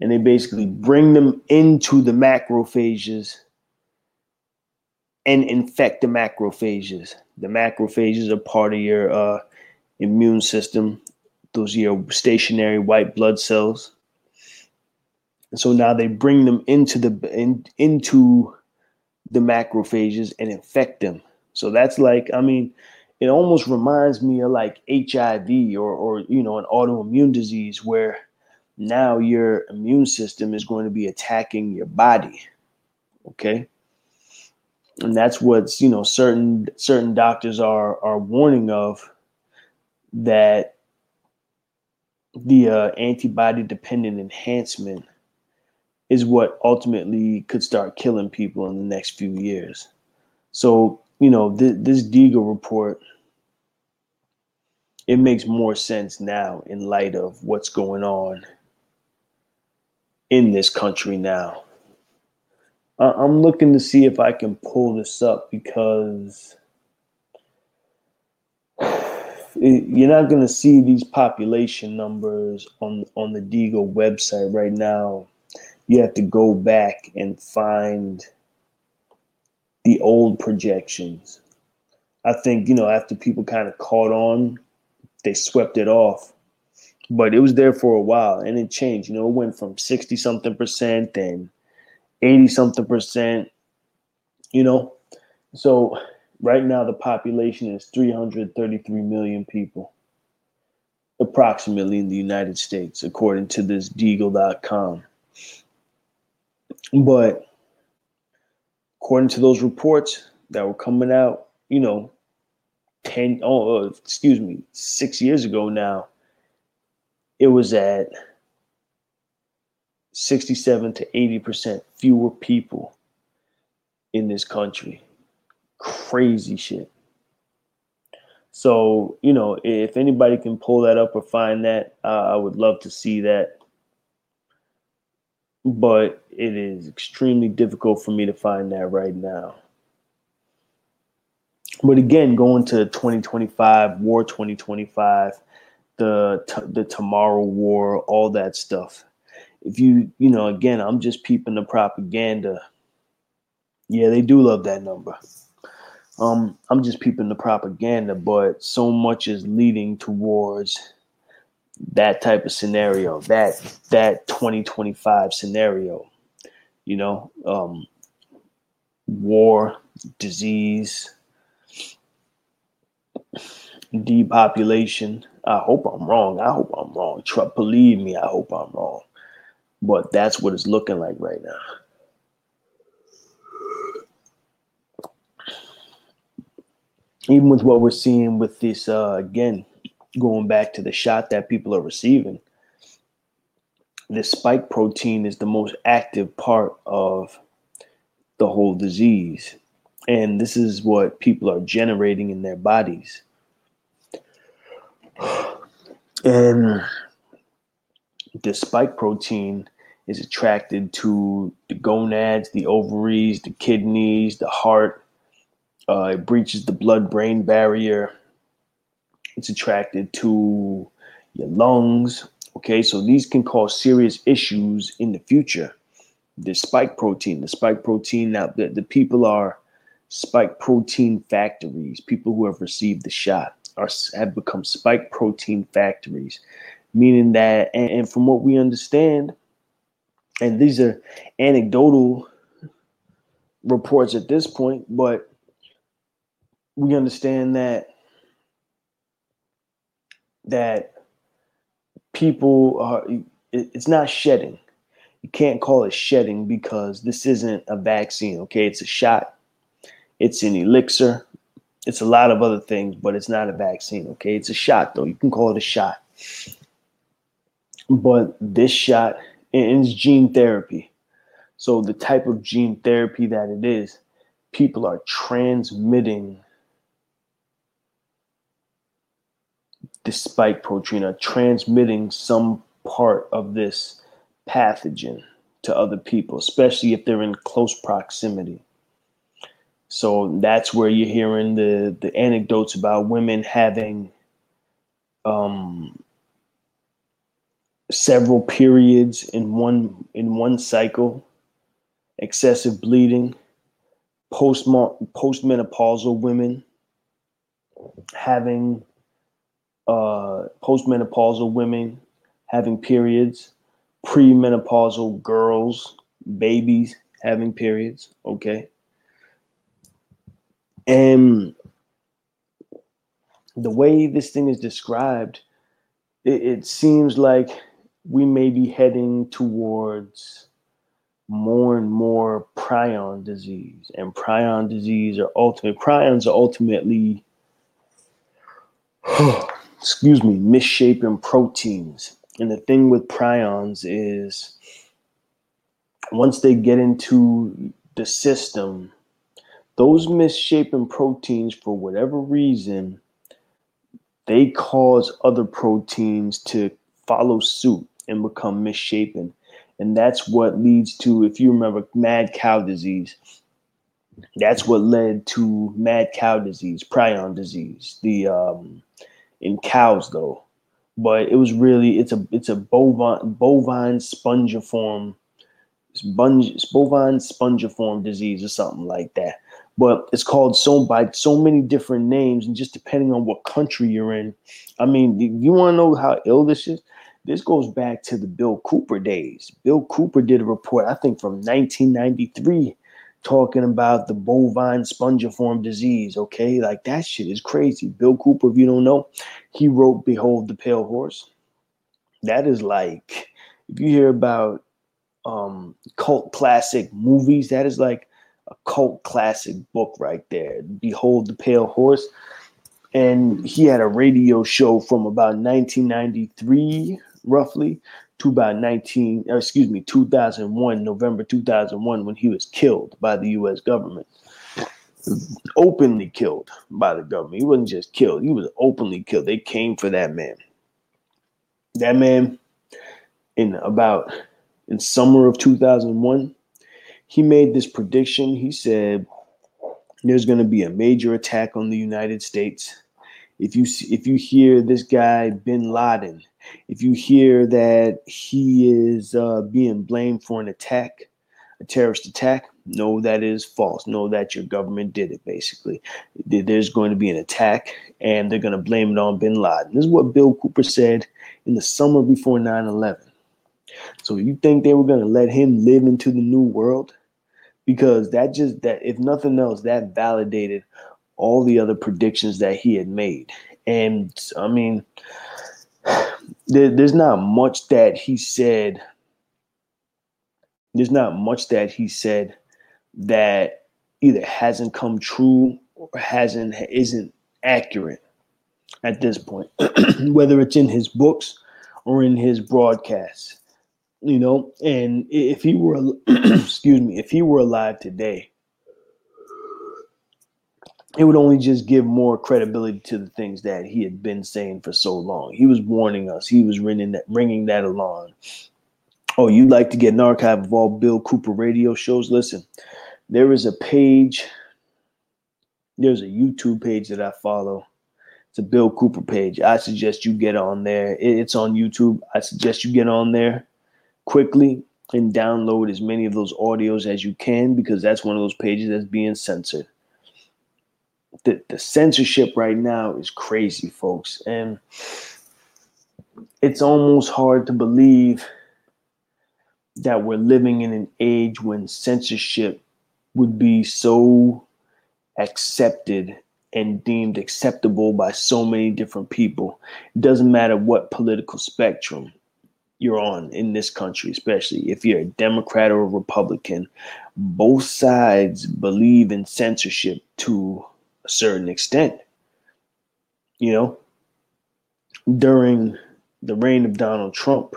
And they basically bring them into the macrophages and infect the macrophages. The macrophages are part of your uh, immune system. Those are your stationary white blood cells and so now they bring them into the in, into the macrophages and infect them. So that's like, I mean, it almost reminds me of like HIV or or you know an autoimmune disease where now your immune system is going to be attacking your body. Okay? And that's what's, you know, certain certain doctors are are warning of that the uh, antibody dependent enhancement is what ultimately could start killing people in the next few years. So, you know, th- this Deagle report, it makes more sense now in light of what's going on in this country now. I- I'm looking to see if I can pull this up because you're not going to see these population numbers on on the Deagle website right now you have to go back and find the old projections. I think, you know, after people kind of caught on, they swept it off. But it was there for a while and it changed. You know, it went from 60 something percent and 80 something percent, you know. So right now the population is 333 million people approximately in the United States, according to this Deagle.com. But according to those reports that were coming out, you know, 10, oh, uh, excuse me, six years ago now, it was at 67 to 80% fewer people in this country. Crazy shit. So, you know, if anybody can pull that up or find that, uh, I would love to see that. But it is extremely difficult for me to find that right now. But again, going to 2025, War 2025, the t- the Tomorrow War, all that stuff. If you, you know, again, I'm just peeping the propaganda. Yeah, they do love that number. Um, I'm just peeping the propaganda, but so much is leading towards that type of scenario, that that 2025 scenario. You know, um, war, disease, depopulation. I hope I'm wrong. I hope I'm wrong. Try, believe me, I hope I'm wrong. But that's what it's looking like right now. Even with what we're seeing with this, uh, again, going back to the shot that people are receiving, this spike protein is the most active part of the whole disease. And this is what people are generating in their bodies. And the spike protein is attracted to the gonads, the ovaries, the kidneys, the heart. Uh, it breaches the blood brain barrier. It's attracted to your lungs. Okay, so these can cause serious issues in the future. The spike protein, the spike protein, now the, the people are spike protein factories. People who have received the shot are have become spike protein factories, meaning that, and, and from what we understand, and these are anecdotal reports at this point, but we understand that that people are it's not shedding. You can't call it shedding because this isn't a vaccine okay? It's a shot. It's an elixir. It's a lot of other things but it's not a vaccine okay? It's a shot though. You can call it a shot. But this shot it's gene therapy. So the type of gene therapy that it is people are transmitting protein are transmitting some part of this pathogen to other people, especially if they're in close proximity. So that's where you're hearing the the anecdotes about women having um, several periods in one in one cycle, excessive bleeding, post postmenopausal women having uh, postmenopausal women having periods, premenopausal girls, babies having periods. Okay. And the way this thing is described, it, it seems like we may be heading towards more and more prion disease. And prion disease or ultimate prions are ultimately excuse me, misshapen proteins. And the thing with prions is once they get into the system, those misshapen proteins, for whatever reason, they cause other proteins to follow suit and become misshapen. And that's what leads to, if you remember, mad cow disease. That's what led to mad cow disease, prion disease, the um, in cows though, but it was really it's a it's a bovine bovine spongiform sponge bovine spongiform disease or something like that. But it's called so by so many different names, and just depending on what country you're in. I mean, you want to know how ill this is? This goes back to the Bill Cooper days. Bill Cooper did a report, I think, from 1993 talking about the bovine spongiform disease. Okay, like that shit is crazy. Bill Cooper, if you don't know, he wrote Behold the Pale Horse. That is like, if you hear about um, cult classic movies, that is like a cult classic book right there. Behold the Pale Horse. And he had a radio show from about 1993 roughly to by 19, or excuse me, 2001, November 2001, when he was killed by the U.S. government. Openly killed by the government. He wasn't just killed, he was openly killed. They came for that man. That man, in about in summer of 2001, he made this prediction. He said there's going to be a major attack on the United States. If you if you hear this guy Bin Laden, if you hear that he is uh, being blamed for an attack, a terrorist attack, know that is false. Know that your government did it. Basically, there's going to be an attack, and they're going to blame it on Bin Laden. This is what Bill Cooper said in the summer before 9/11. So you think they were going to let him live into the new world? Because that just that if nothing else, that validated all the other predictions that he had made. And I mean, there, there's not much that he said. There's not much that he said that either hasn't come true or hasn't isn't accurate at this point, whether it's in his books or in his broadcasts you know and if he were excuse me if he were alive today it would only just give more credibility to the things that he had been saying for so long. He was warning us. He was ringing that ringing that alarm. Oh you'd like to get an archive of all bill cooper radio shows? Listen there is a page there's a youtube page that i follow. It's a bill cooper page. I suggest you get on there. It's on youtube. I suggest you get on there quickly and download as many of those audios as you can because that's one of those pages that's being censored. The, the censorship right now is crazy, folks. And it's almost hard to believe that we're living in an age when censorship would be so accepted and deemed acceptable by so many different people. It doesn't matter what political spectrum you're on in this country, especially if you're a Democrat or a Republican, both sides believe in censorship to a certain extent. You know, during the reign of Donald Trump,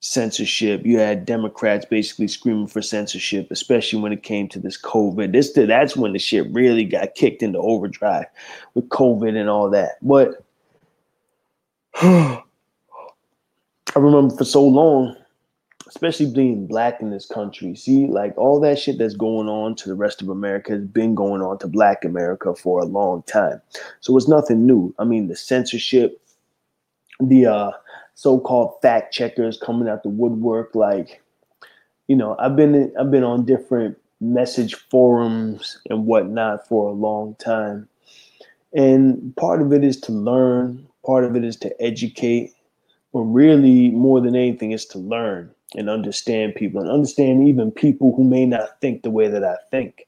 censorship, you had Democrats basically screaming for censorship, especially when it came to this COVID. This that's when the shit really got kicked into overdrive with COVID and all that. But I remember for so long, especially being black in this country, see, like all that shit that's going on to the rest of America has been going on to black America for a long time. So it's nothing new. I mean, the censorship, the uh, so-called fact checkers coming out the woodwork, like, you know, I've been in, I've been on different message forums and whatnot for a long time. And part of it is to learn, part of it is to educate, but really more than anything is to learn and understand people and understand even people who may not think the way that I think.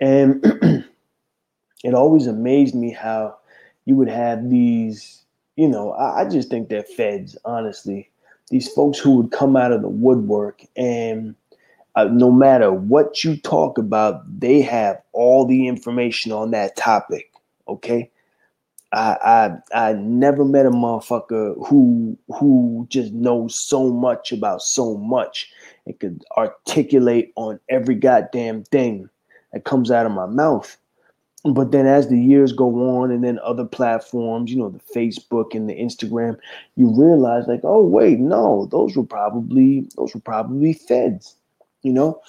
And it always amazed me how you would have these, you know, I, I just think they're feds, honestly. These folks who would come out of the woodwork and uh, no matter what you talk about, they have all the information on that topic. Okay. I, I I never met a motherfucker who who just knows so much about so much and could articulate on every goddamn thing that comes out of my mouth. But then as the years go on and then other platforms, you know, the Facebook and the Instagram, you realize like, oh wait, no, those were probably those were probably feds, you know?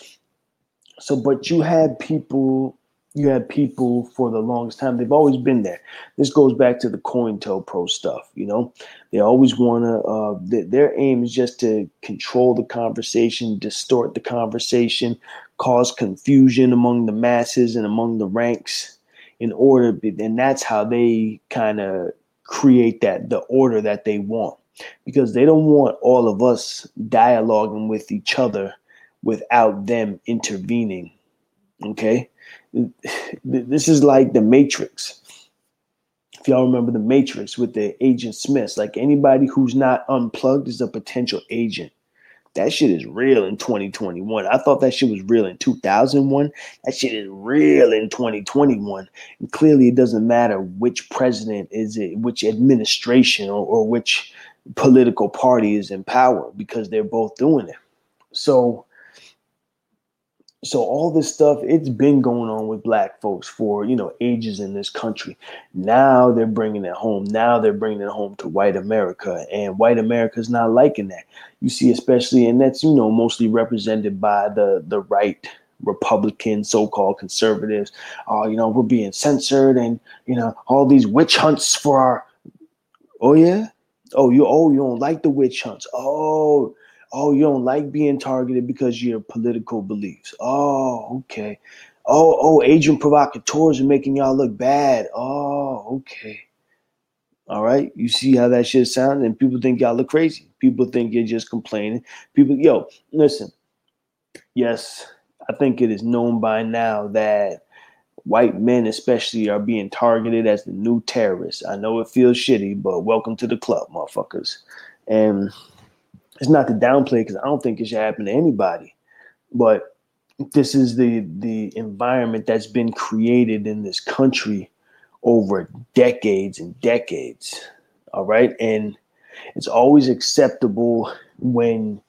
So but you had people you had people for the longest time. They've always been there. This goes back to the COINTELPRO stuff. You know, they always want to. Uh, th- their aim is just to control the conversation, distort the conversation, cause confusion among the masses and among the ranks, in order. And that's how they kind of create that the order that they want, because they don't want all of us dialoguing with each other without them intervening. Okay this is like the Matrix. If y'all remember the Matrix with the Agent Smiths, like anybody who's not unplugged is a potential agent. That shit is real in 2021. I thought that shit was real in 2001. That shit is real in 2021. And clearly, it doesn't matter which president is it, which administration, or, or which political party is in power because they're both doing it. So so all this stuff it's been going on with black folks for you know ages in this country. Now they're bringing it home. Now they're bringing it home to white america and white america's not liking that. You see especially and that's you know mostly represented by the the right republican so-called conservatives. Oh you know we're being censored and you know all these witch hunts for our oh yeah? Oh you oh you don't like the witch hunts. Oh Oh, you don't like being targeted because your political beliefs. Oh, okay. Oh, oh, agent provocateurs are making y'all look bad. Oh, okay. All right. You see how that shit sounds? And people think y'all look crazy. People think you're just complaining. People, yo, listen. Yes, I think it is known by now that white men, especially, are being targeted as the new terrorists. I know it feels shitty, but welcome to the club, motherfuckers. And it's not to downplay because I don't think it should happen to anybody, but this is the the environment that's been created in this country over decades and decades. All right, and it's always acceptable when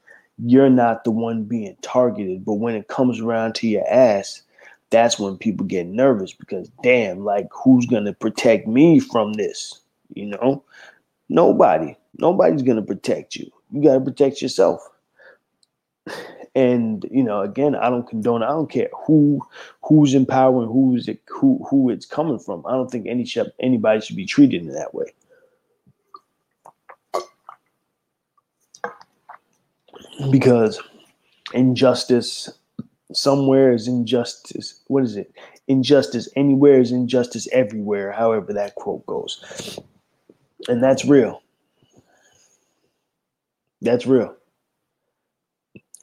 you're not the one being targeted, but when it comes around to your ass, that's when people get nervous because damn, like who's gonna protect me from this? You know, nobody. Nobody's gonna protect you you got to protect yourself. And you know, again, I don't condone. I don't care who who's in power and who's it, who who it's coming from. I don't think any anybody should be treated in that way. Because injustice somewhere is injustice. What is it? Injustice anywhere is injustice everywhere. However, that quote goes, and that's real. That's real.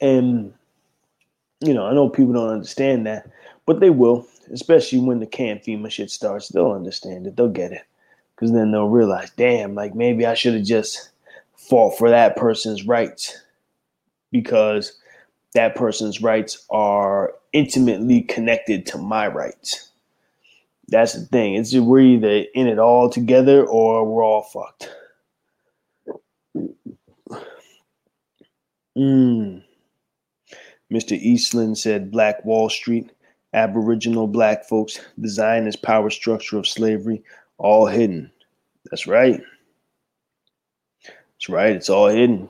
And, you know, I know people don't understand that, but they will, especially when the can FEMA shit starts. They'll understand it. They'll get it. Because then they'll realize, damn, like maybe I should have just fought for that person's rights because that person's rights are intimately connected to my rights. That's the thing. It's we're either in it all together or we're all fucked. Mm. Mr. Eastland said Black Wall Street, Aboriginal black folks, design as power structure of slavery, all hidden. That's right. That's right. It's all hidden.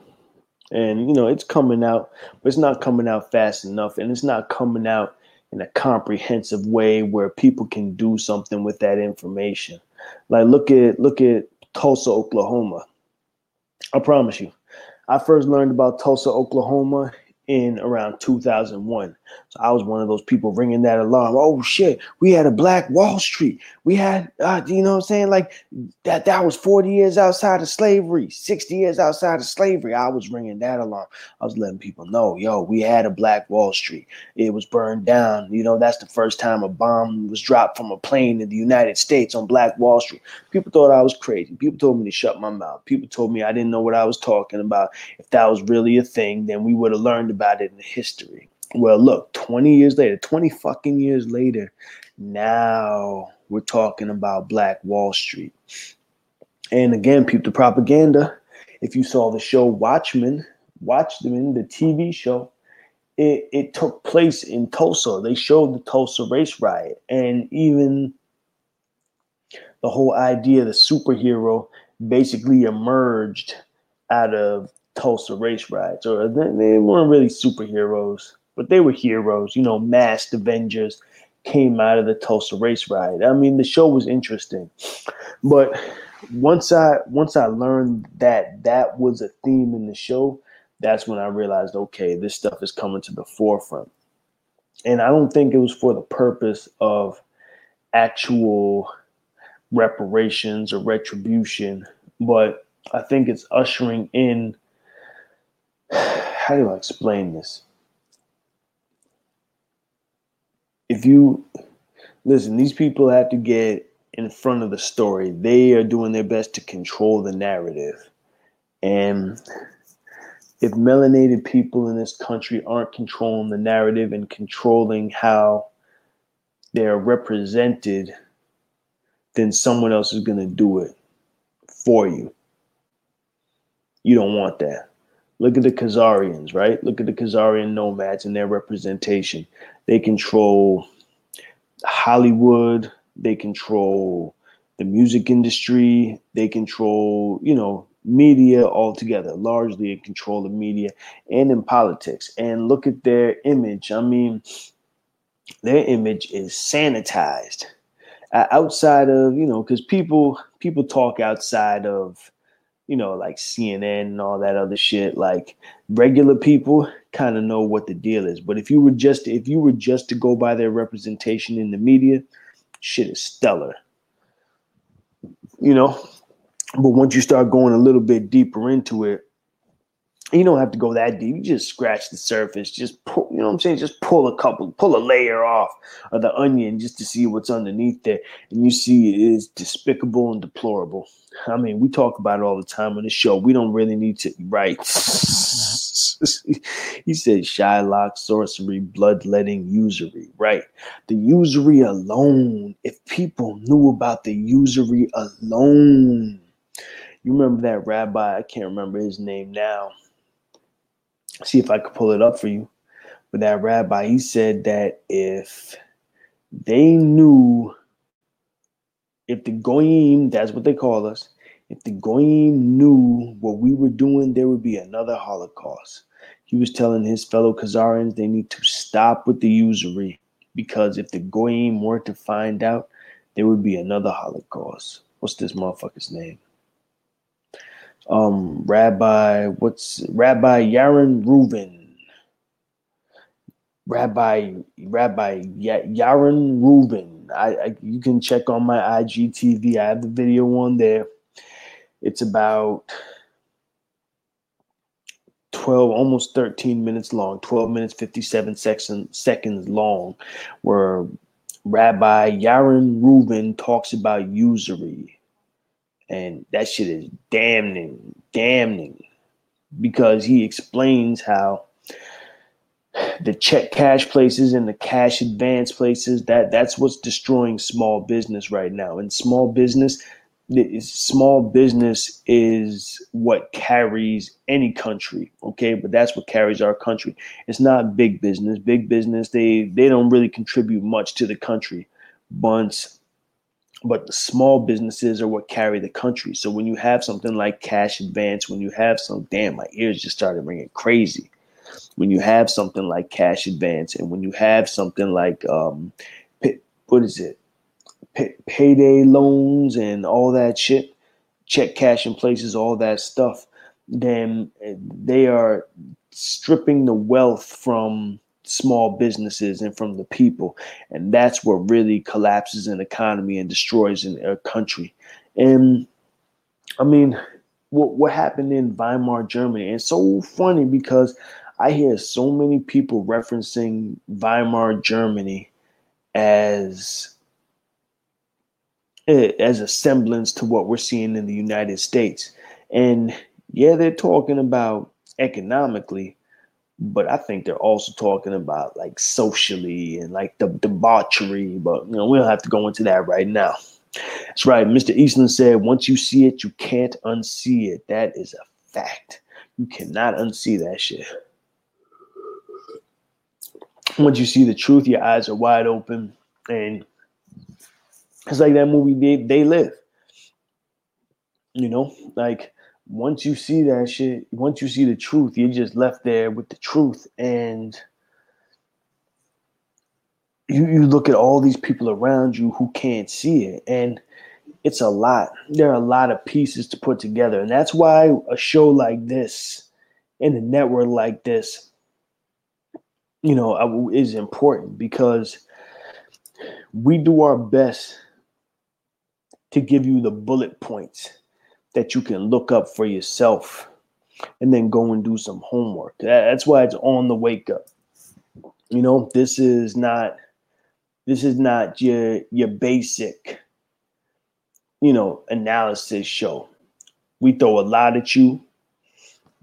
And, you know, it's coming out, but it's not coming out fast enough. And it's not coming out in a comprehensive way where people can do something with that information. Like look at look at Tulsa, Oklahoma. I promise you, I first learned about Tulsa, Oklahoma in around 2001. So I was one of those people ringing that alarm. Oh shit, we had a Black Wall Street. We had, uh, you know what I'm saying? Like that, that was 40 years outside of slavery, 60 years outside of slavery. I was ringing that alarm. I was letting people know, yo, we had a Black Wall Street. It was burned down. You know, that's the first time a bomb was dropped from a plane in the United States on Black Wall Street. People thought I was crazy. People told me to shut my mouth. People told me I didn't know what I was talking about. If that was really a thing, then we would have learned about it in history. Well, look, 20 years later, 20 fucking years later, now we're talking about Black Wall Street. And again, peep the propaganda. If you saw the show Watchmen, Watchmen, the TV show, it, it took place in Tulsa. They showed the Tulsa race riot. And even the whole idea the superhero basically emerged out of Tulsa race riots, or they, they weren't really superheroes, but they were heroes. You know, masked Avengers came out of the Tulsa race riot. I mean, the show was interesting, but once I once I learned that that was a theme in the show, that's when I realized, okay, this stuff is coming to the forefront. And I don't think it was for the purpose of actual reparations or retribution, but I think it's ushering in how do I explain this? If you listen, these people have to get in front of the story. They are doing their best to control the narrative. And if melanated people in this country aren't controlling the narrative and controlling how they're represented, then someone else is going to do it for you You don't want that. Look at the Khazarians, right? Look at the Khazarian nomads and their representation. They control Hollywood, they control the music industry, they control, you know, media altogether, largely in control of media and in politics. And look at their image. I mean, their image is sanitized uh, outside of, you know, because people people talk outside of, you know, like CNN and all that other shit. Like regular people kind of know what the deal is. But if you were just if you were just to go by their representation in the media, shit is stellar. You know, but once you start going a little bit deeper into it, you don't have to go that deep. You just scratch the surface. Just pull, you know what I'm saying? Just pull a couple, pull a layer off of the onion just to see what's underneath there. And you see it is despicable and deplorable. I mean, we talk about it all the time on the show. We don't really need to, right? he said Shylock, sorcery, bloodletting, usury. Right. The usury alone, if people knew about the usury alone, you remember that rabbi? I can't remember his name now. See if I could pull it up for you. But that rabbi, he said that if they knew, if the goyim, that's what they call us, if the goyim knew what we were doing, there would be another Holocaust. He was telling his fellow Khazarians they need to stop with the usury because if the goyim were to find out, there would be another Holocaust. What's this motherfucker's name? Um Rabbi what's Rabbi Yaron Reuven. Rabbi Rabbi Yaron Reuven. I, I you can check on my IGTV. I have the video on there. It's about 12 almost 13 minutes long 12 minutes 57 seconds seconds long where rabbi yaron reuven talks about usury and that shit is damning, damning, because he explains how the check cash places and the cash advance places that that's what's destroying small business right now. And small business, small business is what carries any country. Okay, but that's what carries our country. It's not big business. Big business, they they don't really contribute much to the country. Bunch but the small businesses are what carry the country. So when you have something like cash advance, when you have some, damn, my ears just started ringing crazy. When you have something like cash advance, and when you have something like um, what is it, payday loans and all that shit, check cash in places, all that stuff, then they are stripping the wealth from small businesses and from the people. And that's what really collapses an economy and destroys an, a country. And I mean, what, what happened in Weimar, Germany? And so funny because I hear so many people referencing Weimar, Germany as eh, as a semblance to what we're seeing in the United States. And yeah, they're talking about economically, but I think they're also talking about like socially and like the debauchery. But you know, we don't have to go into that right now. That's right. Mr. Eastland said, once you see it, you can't unsee it. That is a fact. You cannot unsee that shit. Once you see the truth, your eyes are wide open. And it's like that movie, They, they Live. You know, like once you see that shit, once you see the truth, you're just left there with the truth. And you, you look at all these people around you who can't see it. And it's a lot. There are a lot of pieces to put together. And that's why a show like this and a network like this, you know, is important because we do our best to give you the bullet points that you can look up for yourself and then go and do some homework. That's why it's on the wake up. You know, this is not this is not your your basic you know analysis show. We throw a lot at you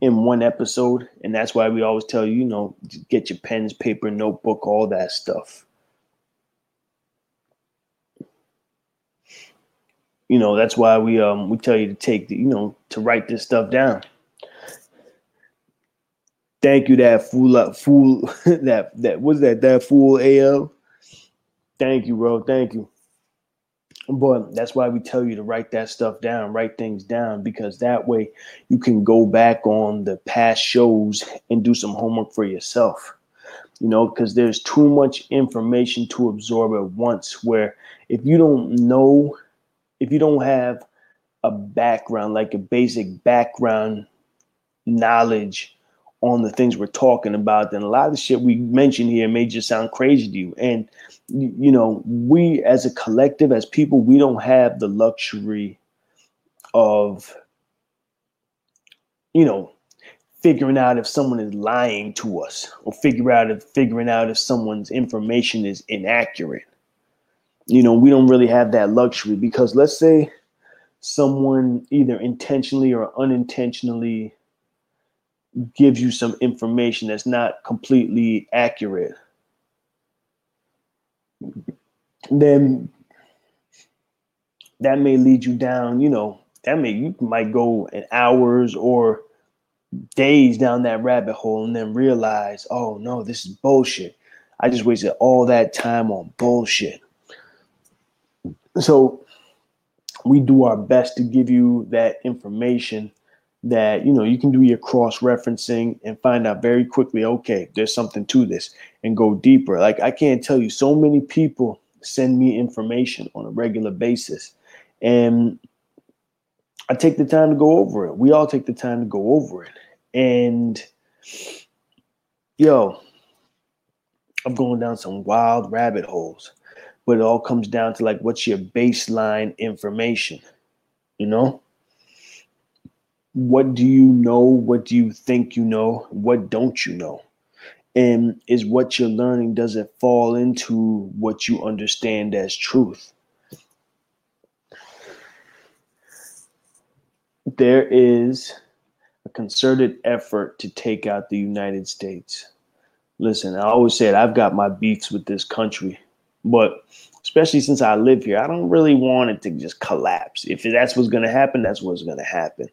in one episode, and that's why we always tell you, you know, get your pens, paper, notebook, all that stuff. You know that's why we um we tell you to take the, you know to write this stuff down Thank you, that fool. uh, Fool. That that was that that fool. Al. Thank you, bro. Thank you. But that's why we tell you to write that stuff down, write things down, because that way you can go back on the past shows and do some homework for yourself. You know, because there's too much information to absorb at once. Where if you don't know, if you don't have a background, like a basic background knowledge on the things we're talking about, then a lot of the shit we mention here may just sound crazy to you. And you you know, we as a collective, as people, we don't have the luxury of, you know, figuring out if someone is lying to us or figure out if figuring out if someone's information is inaccurate. You know, we don't really have that luxury because let's say someone either intentionally or unintentionally gives you some information that's not completely accurate then that may lead you down, you know, that may you might go in hours or days down that rabbit hole and then realize, oh no, this is bullshit. I just wasted all that time on bullshit. So we do our best to give you that information that you know you can do your cross referencing and find out very quickly okay there's something to this and go deeper. Like i can't tell you so many people send me information on a regular basis and i take the time to go over it. We all take the time to go over it. And yo i'm going down some wild rabbit holes but it all comes down to like what's your baseline information you know what do you know? What do you think you know? What don't you know? And is what you're learning, does it fall into what you understand as truth? There is a concerted effort to take out the United States. Listen, I always said I've got my beefs with this country, but especially since I live here, I don't really want it to just collapse. If that's what's going to happen, that's what's going to happen.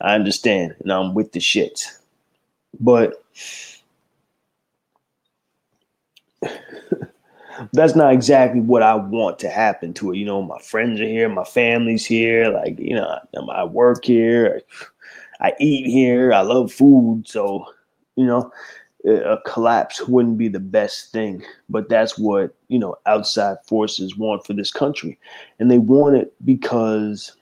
I understand, and I'm with the shits. But that's not exactly what I want to happen to it. You know, my friends are here, my family's here, like, you know, I work here, I eat here, I love food. So, you know, a collapse wouldn't be the best thing, but that's what you know outside forces want for this country, and they want it because,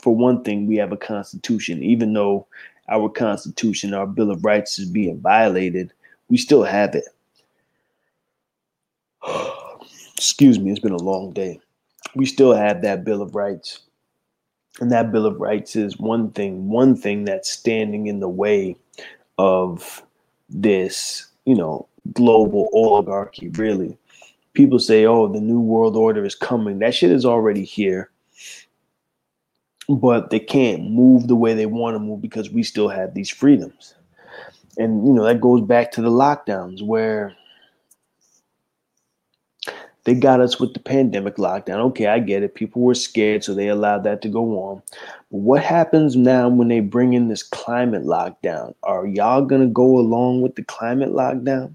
for one thing, we have a constitution. Even though our constitution, our Bill of Rights, is being violated, we still have it. Excuse me, it's been a long day. We still have that Bill of Rights. And that Bill of Rights is one thing, one thing that's standing in the way of this, you know, global oligarchy, really. People say, oh, the new world order is coming. That shit is already here. But they can't move the way they want to move because we still have these freedoms. And, you know, that goes back to the lockdowns where they got us with the pandemic lockdown. Okay, I get it. People were scared, so they allowed that to go on. But what happens now when they bring in this climate lockdown? Are y'all going to go along with the climate lockdown?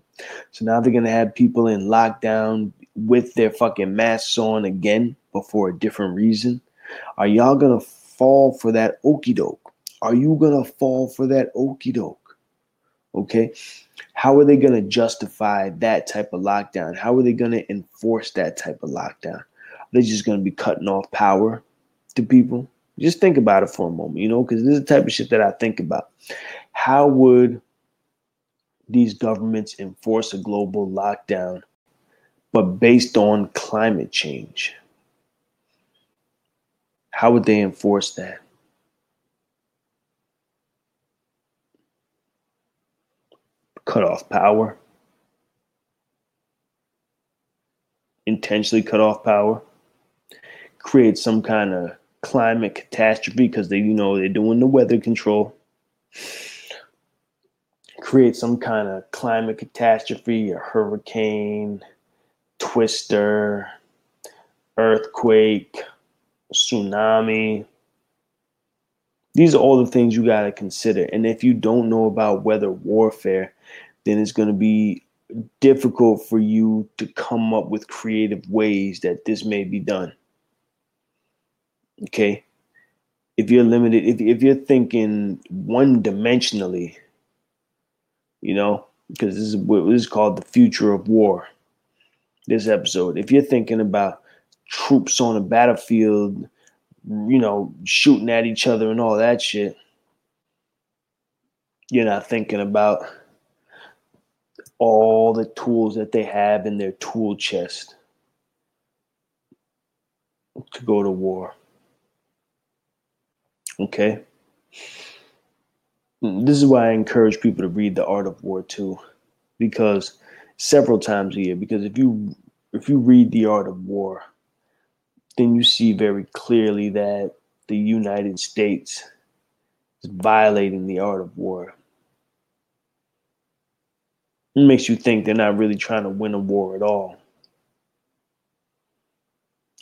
So now they're going to have people in lockdown with their fucking masks on again, but for a different reason. Are y'all going to fall for that okey doke? Are you going to fall for that okey doke? Okay. How are they going to justify that type of lockdown? How are they going to enforce that type of lockdown? Are they just going to be cutting off power to people? Just think about it for a moment, you know, because this is the type of shit that I think about. How would these governments enforce a global lockdown, but based on climate change? How would they enforce that? Cut off power, intentionally cut off power, create some kind of climate catastrophe because they, you know, they're doing the weather control, create some kind of climate catastrophe, a hurricane, twister, earthquake, tsunami, These are all the things you got to consider. And if you don't know about weather warfare, then it's going to be difficult for you to come up with creative ways that this may be done. Okay? If you're limited, if, if you're thinking one dimensionally, you know, because this is what this is called the future of war. This episode, if you're thinking about troops on a battlefield, you know, shooting at each other and all that shit, you're not thinking about all the tools that they have in their tool chest to go to war. Okay? Mm, this is why I encourage people to read The Art of War too, because several times a year, because if you if you read The Art of War, then you see very clearly that the United States is violating the art of war. It makes you think they're not really trying to win a war at all.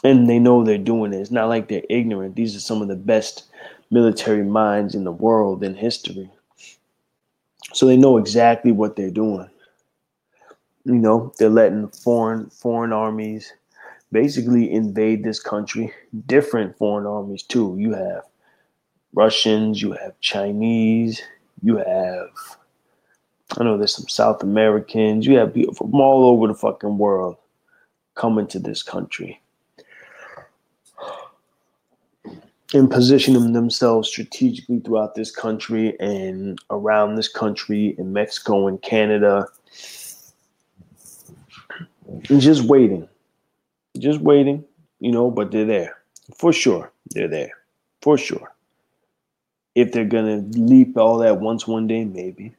And they know they're doing it. It's not like they're ignorant. These are some of the best military minds in the world in history. So they know exactly what they're doing. You know, they're letting foreign foreign armies basically invade this country. Different foreign armies too. You have Russians, you have Chinese, you have I know there's some South Americans, you have people from all over the fucking world coming to this country and positioning themselves strategically throughout this country and around this country in Mexico and Canada. And just waiting just waiting, you know, but they're there for sure. They're there for sure. If they're gonna leap all that once one day, maybe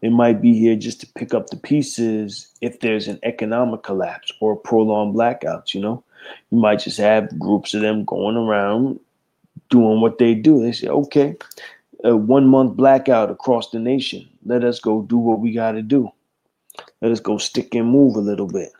they might be here just to pick up the pieces if there's an economic collapse or prolonged blackouts. You know, you might just have groups of them going around doing what they do. They say, okay, a one month blackout across the nation. Let us go do what we got to do. Let us go stick and move a little bit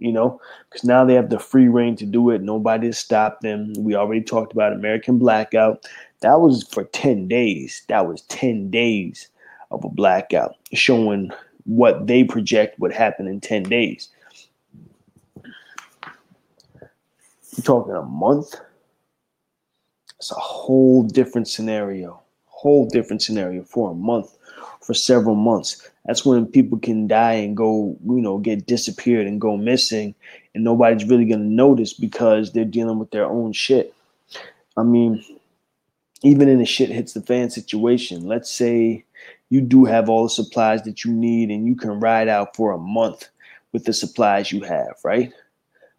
you know, because now they have the free reign to do it. Nobody has stopped them. We already talked about American blackout. That was for 10 days. That was 10 days of a blackout, showing what they project would happen in 10 days. You're talking a month? It's a whole different scenario. Whole different scenario for a month, for several months. That's when people can die and go, you know, get disappeared and go missing, and nobody's really gonna notice because they're dealing with their own shit. I mean, even in a shit hits the fan situation, let's say you do have all the supplies that you need and you can ride out for a month with the supplies you have, right?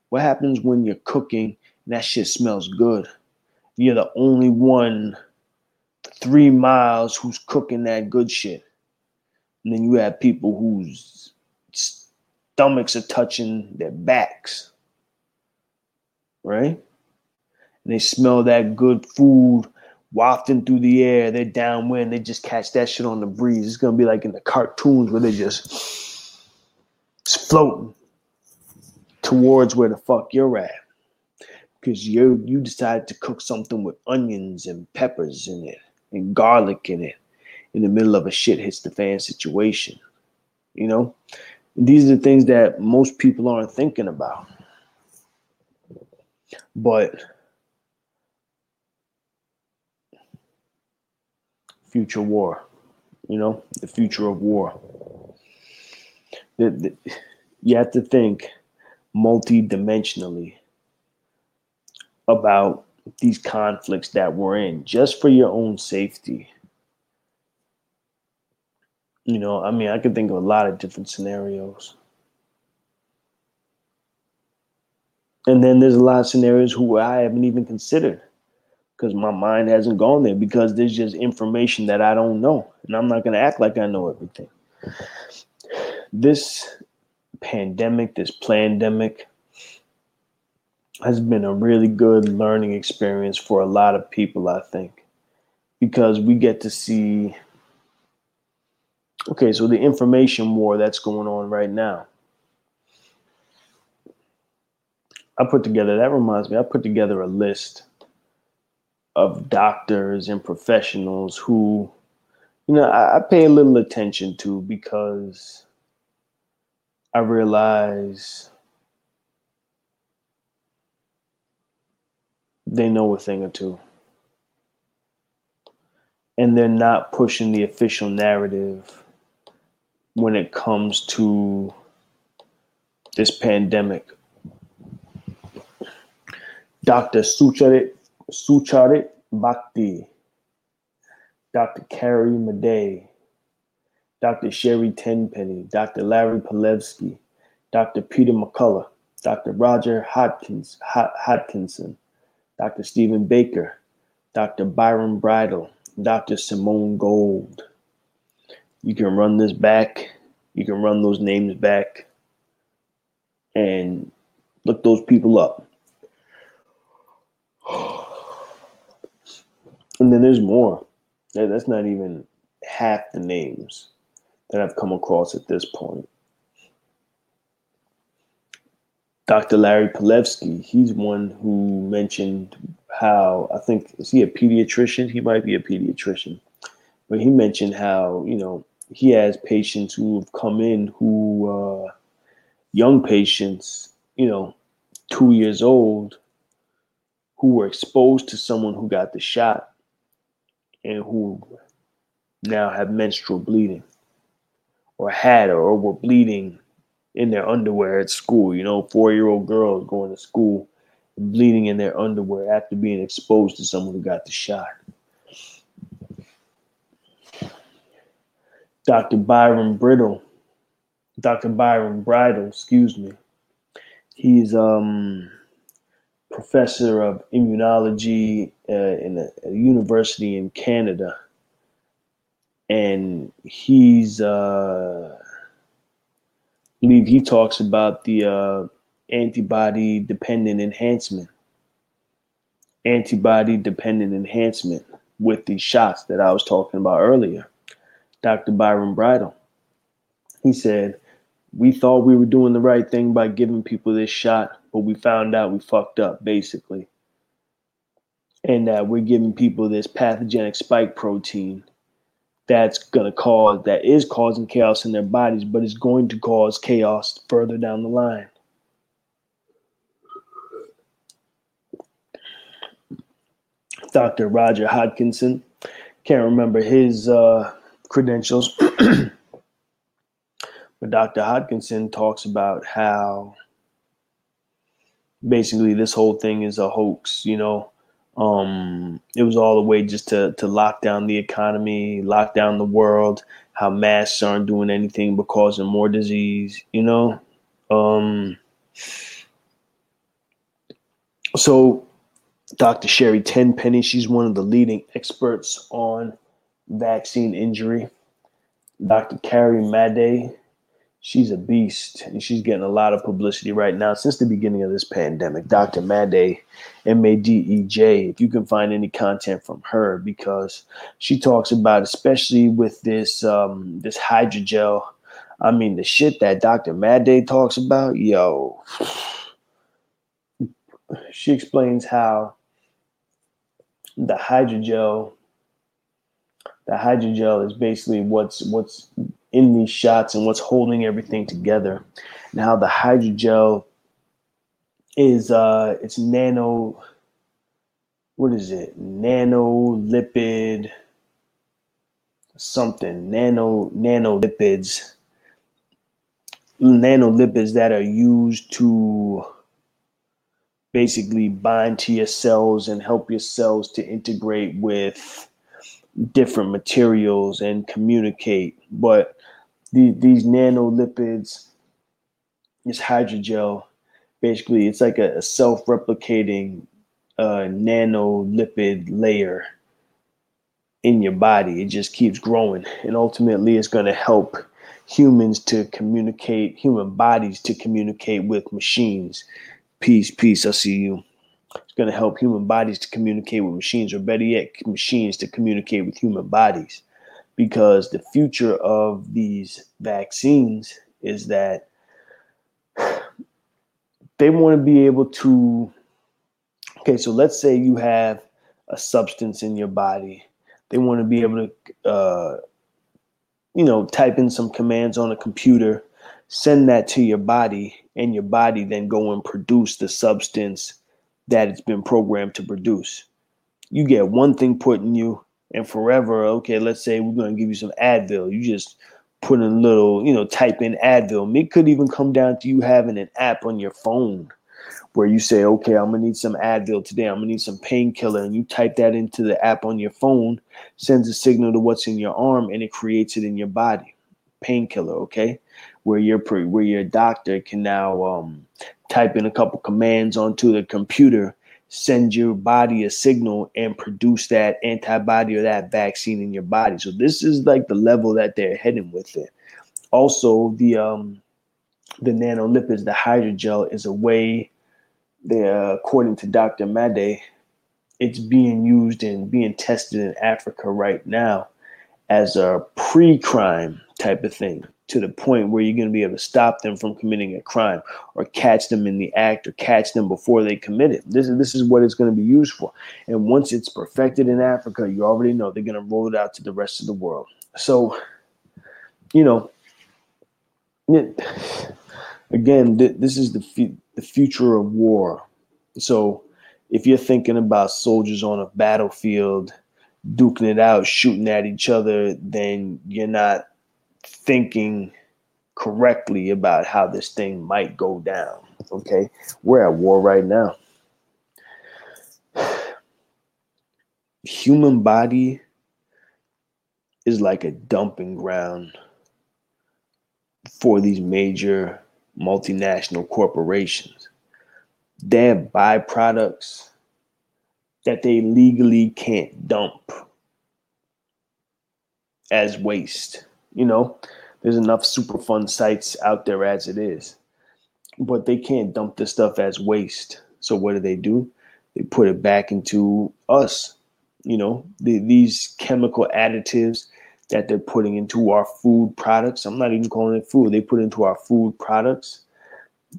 What happens when you're cooking and that shit smells good? You're the only one three miles who's cooking that good shit. And then you have people whose stomachs are touching their backs, right? And they smell that good food wafting through the air. They're downwind. They just catch that shit on the breeze. It's gonna be like in the cartoons where they just it's floating towards where the fuck you're at. Because you you decided to cook something with onions and peppers in it and garlic in it in the middle of a shit hits the fan situation. You know, these are the things that most people aren't thinking about. But future war, you know, the future of war. The, the, you have to think multi-dimensionally about these conflicts that we're in just for your own safety you know, I mean, I can think of a lot of different scenarios. And then there's a lot of scenarios who I haven't even considered because my mind hasn't gone there because there's just information that I don't know. And I'm not going to act like I know everything. This pandemic, this pandemic, has been a really good learning experience for a lot of people, I think, because we get to see Okay, so the information war that's going on right now. I put together, that reminds me, I put together a list of doctors and professionals who, you know, I, I pay a little attention to because I realize they know a thing or two. And they're not pushing the official narrative when it comes to this pandemic. Dr. Sucharit, Sucharit Bhakdi, Dr. Carrie Madej, Dr. Sherry Tenpenny, Dr. Larry Palevsky, Dr. Peter McCullough, Dr. Roger Hodkins, Hodkinson, Dr. Stephen Baker, Dr. Byron Bridle, Dr. Simone Gold. You can run this back. You can run those names back and look those people up. And then there's more. That's not even half the names that I've come across at this point. Dr. Larry Palevsky, he's one who mentioned how I think is he a pediatrician? He might be a pediatrician, but he mentioned how you know he has patients who have come in who uh, young patients, you know, two years old, who were exposed to someone who got the shot and who now have menstrual bleeding or had or were bleeding in their underwear at school. You know, four year old girls going to school bleeding in their underwear after being exposed to someone who got the shot. Dr. Byron Brittle, Dr. Byron Bridle, excuse me. He's um professor of immunology uh, in a, a, university in Canada, and he's uh, I believe he talks about the uh, antibody dependent enhancement, antibody dependent enhancement with these shots that I was talking about earlier. Dr. Byron Bridle, he said, we thought we were doing the right thing by giving people this shot, but we found out we fucked up, basically. And that we're giving people this pathogenic spike protein that's going to cause, that is causing chaos in their bodies, but is going to cause chaos further down the line. Dr. Roger Hodkinson, can't remember his uh, credentials. But Dr. Hodkinson talks about how basically this whole thing is a hoax, you know. Um, it was all the way just to, to lock down the economy, lock down the world, how masks aren't doing anything but causing more disease, you know. Um, so Dr. Sherry Tenpenny, she's one of the leading experts on vaccine injury. Dr. Carrie Madej, she's a beast and she's getting a lot of publicity right now since the beginning of this pandemic. Dr. Madej, M A D E J, if you can find any content from her, because she talks about, especially with this um, this hydrogel. I mean, the shit that Dr. Madej talks about, yo. She explains how the hydrogel the hydrogel is basically what's what's in these shots and what's holding everything together. Now the hydrogel is uh it's nano what is it? Nanolipid something. Nano nanolipids. Nanolipids that are used to basically bind to your cells and help your cells to integrate with different materials and communicate. But the, these nanolipids, this hydrogel, basically it's like a, a self-replicating uh, nanolipid layer in your body. It just keeps growing, and ultimately, it's going to help humans to communicate, human bodies to communicate with machines. Peace, peace. I see you. It's going to help human bodies to communicate with machines, or better yet, machines to communicate with human bodies because the future of these vaccines is that they want to be able to okay so let's say you have a substance in your body. They want to be able to, uh, you know, type in some commands on a computer, send that to your body, and your body then go and produce the substance that it's been programmed to produce. You get one thing put in you, and forever, okay, let's say we're going to give you some Advil. You just put in a little, you know, type in Advil. It could even come down to you having an app on your phone where you say, okay, I'm gonna need some Advil today. I'm gonna need some painkiller, and you type that into the app on your phone, sends a signal to what's in your arm, and it creates it in your body. Painkiller, okay, where your where your doctor can now um, type in a couple commands onto the computer, send your body a signal, and produce that antibody or that vaccine in your body. So this is like the level that they're heading with it. Also, the um, the nanolipids, the hydrogel, is a way there, according to Dr. Madej, it's being used and being tested in Africa right now as a pre-crime type of thing to the point where you're going to be able to stop them from committing a crime or catch them in the act or catch them before they commit it. This is this is what it's going to be used for. And once it's perfected in Africa, you already know they're going to roll it out to the rest of the world. So, you know, it, again, th- this is the fu- the future of war. So, if you're thinking about soldiers on a battlefield duking it out, shooting at each other, then you're not thinking correctly about how this thing might go down. Okay, we're at war right now. Human body is like a dumping ground for these major multinational corporations. They have byproducts that they legally can't dump as waste. You know, there's enough Superfund sites out there as it is, but they can't dump this stuff as waste. So what do they do? They put it back into us. You know, the, these chemical additives that they're putting into our food products. I'm not even calling it food. They put into our food products.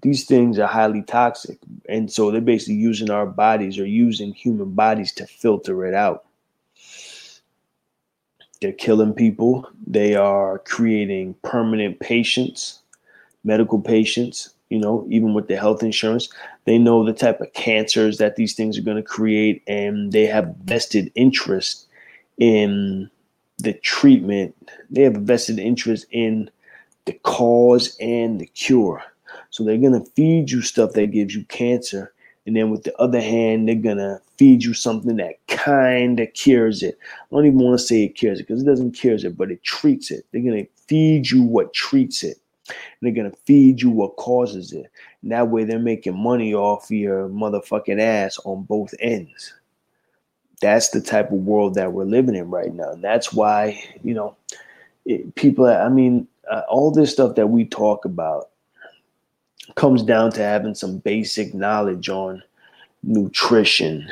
These things are highly toxic. And so they're basically using our bodies or using human bodies to filter it out. They're killing people. They are creating permanent patients, medical patients, you know, even with the health insurance. They know the type of cancers that these things are going to create, and they have vested interest in the treatment. They have a vested interest in the cause and the cure. So they're going to feed you stuff that gives you cancer. And then with the other hand, they're to feed you something that kind of cures it. I don't even want to say it cures it because it doesn't cure it, but it treats it. They're to feed you what treats it. And they're to feed you what causes it. And that way they're making money off your motherfucking ass on both ends that's the type of world that we're living in right now. And that's why, you know, it, people, I mean, uh, all this stuff that we talk about comes down to having some basic knowledge on nutrition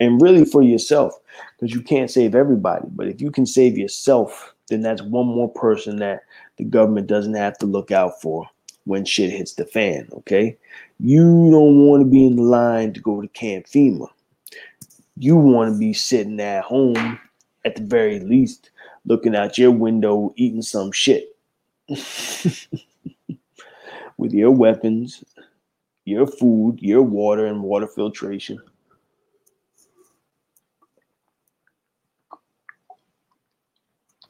and really for yourself because you can't save everybody. But if you can save yourself, then that's one more person that the government doesn't have to look out for when shit hits the fan. Okay. You don't want to be in the line to go to Camp FEMA you want to be sitting at home at the very least looking out your window eating some shit with your weapons your food your water and water filtration.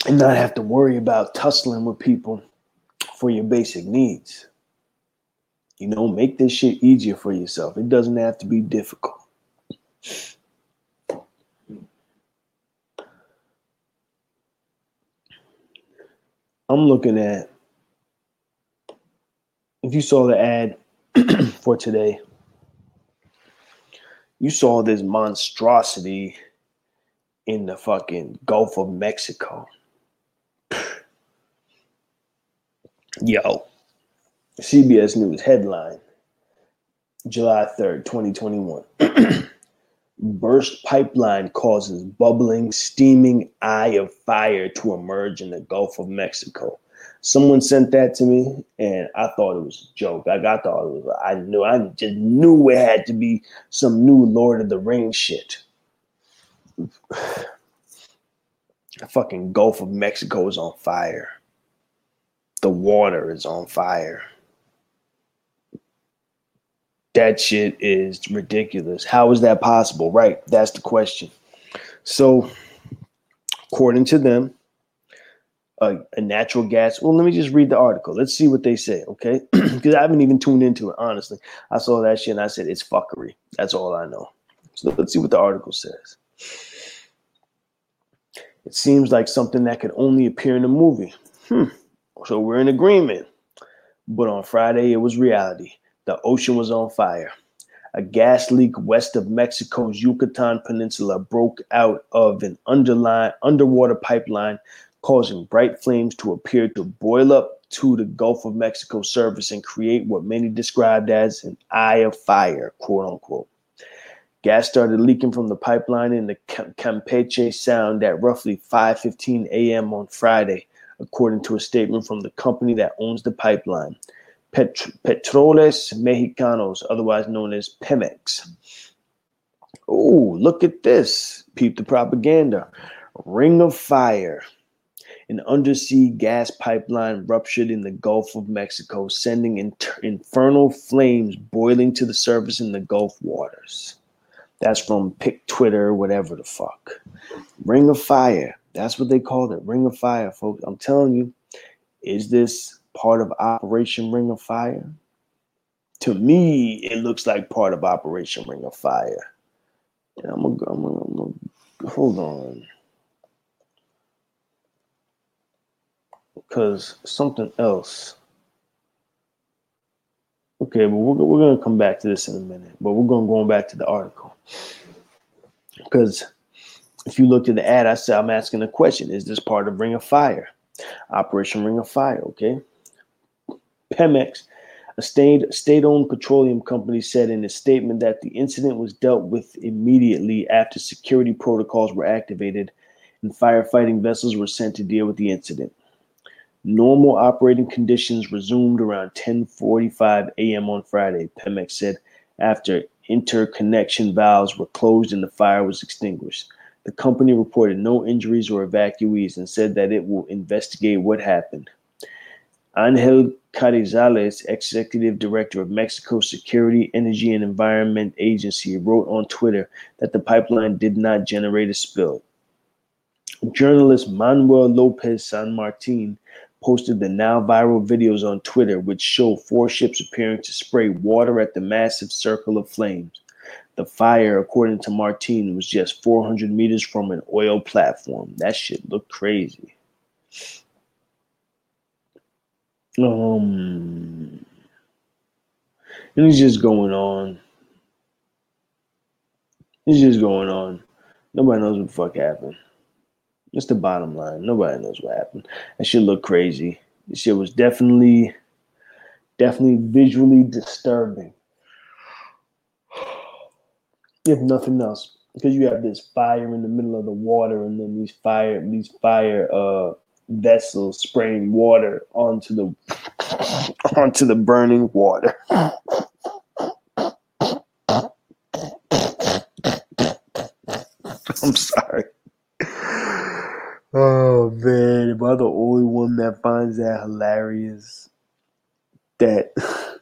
And not have to worry about tussling with people for your basic needs. You know make this shit easier for yourself. It doesn't have to be difficult. I'm looking at if you saw the ad for today, you saw this monstrosity in the fucking Gulf of Mexico. Yo, CBS News headline July 3rd, 2021. Burst pipeline causes bubbling, steaming eye of fire to emerge in the Gulf of Mexico. Someone sent that to me, and I thought it was a joke. I got thought it was. I knew. I just knew it had to be some new Lord of the Rings shit. the fucking Gulf of Mexico is on fire. The water is on fire. That shit is ridiculous. How is that possible? Right. That's the question. So, according to them, a, a natural gas. Well, let me just read the article. Let's see what they say, okay? Because I haven't even tuned into it, honestly. I saw that shit and I said, it's fuckery. That's all I know. So let's see what the article says. It seems like something that could only appear in a movie. Hmm. So we're in agreement. But on Friday, it was reality. The ocean was on fire. A gas leak west of Mexico's Yucatan Peninsula broke out of an underline, underwater pipeline, causing bright flames to appear to boil up to the Gulf of Mexico surface and create what many described as an eye of fire, quote unquote. Gas started leaking from the pipeline in the Campeche Sound at roughly 5:15 a.m. on Friday, according to a statement from the company that owns the pipeline, Pet- Petróleos Mexicanos, otherwise known as Pemex. Oh, look at this! Peep the propaganda. Ring of fire. An undersea gas pipeline ruptured in the Gulf of Mexico, sending infernal flames boiling to the surface in the Gulf waters. That's from Pick Twitter, whatever the fuck. Ring of Fire. That's what they called it. Ring of Fire, folks. I'm telling you, is this part of Operation Ring of Fire? To me, it looks like part of Operation Ring of Fire. And I'm gonna, I'm gonna, I'm gonna hold on. Because something else. Okay, but we're, we're going to come back to this in a minute. But we're going to go back to the article. Because if you look at the ad, I said I'm asking a question: Is this part of Ring of Fire, Operation Ring of Fire? Okay. Pemex, a state state-owned petroleum company, said in a statement that the incident was dealt with immediately after security protocols were activated and firefighting vessels were sent to deal with the incident. Normal operating conditions resumed around 10:45 a.m. on Friday, Pemex said, after interconnection valves were closed and the fire was extinguished. The company reported no injuries or evacuees and said that it will investigate what happened. Angel Carrizales, executive director of Mexico Security, Energy, and Environment Agency, wrote on Twitter that the pipeline did not generate a spill. Journalist Manuel Lopez San Martin posted the now viral videos on Twitter, which show four ships appearing to spray water at the massive circle of flames. The fire, according to Martin, was just 400 meters from an oil platform. That shit looked crazy. Um, and it's just going on. It's just going on. Nobody knows what the fuck happened. That's the bottom line. Nobody knows what happened. That shit looked crazy. This shit was definitely, definitely visually disturbing. If nothing else, because you have this fire in the middle of the water, and then these fire, these fire uh, vessels spraying water onto the onto the burning water. I'm sorry. Oh man, am I the only one that finds that hilarious? That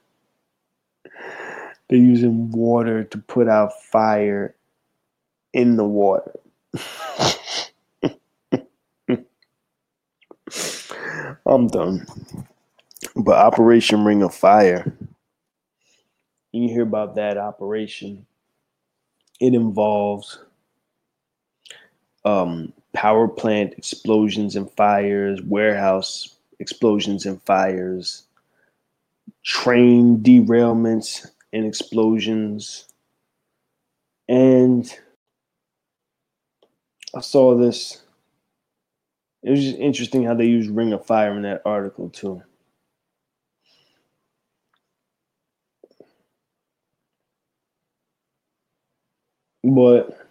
they're using water to put out fire in the water. I'm done. But Operation Ring of Fire, you hear about that operation. It involves um, power plant explosions and fires, warehouse explosions and fires, train derailments and explosions. And I saw this. It was just interesting how they used Ring of Fire in that article, too. But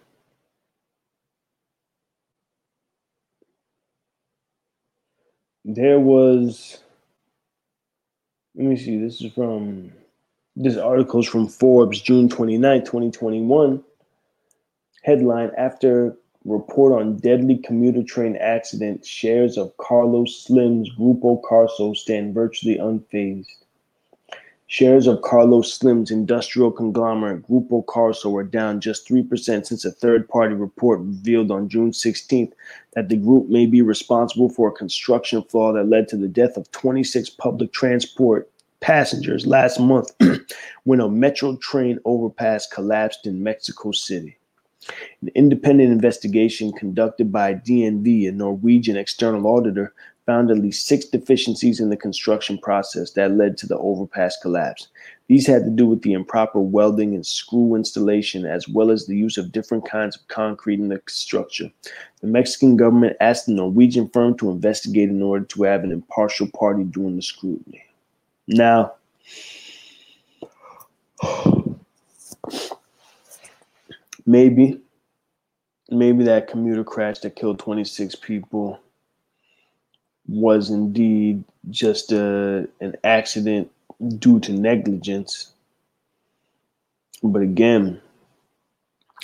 there was let me see this is from this article is from forbes june 29 2021 headline after report on deadly commuter train accident. Shares of Carlos Slim's Grupo Carso stand virtually unfazed. Shares of Carlos Slim's industrial conglomerate Grupo Carso were down just 3% since a third party report revealed on June 16th that the group may be responsible for a construction flaw that led to the death of 26 public transport passengers last month when a metro train overpass collapsed in Mexico City. An independent investigation conducted by DNV, a Norwegian external auditor, found at least six deficiencies in the construction process that led to the overpass collapse. These had to do with the improper welding and screw installation, as well as the use of different kinds of concrete in the structure. The Mexican government asked the Norwegian firm to investigate in order to have an impartial party doing the scrutiny. Now, maybe, maybe that commuter crash that killed 26 people was indeed just a, an accident due to negligence. But again,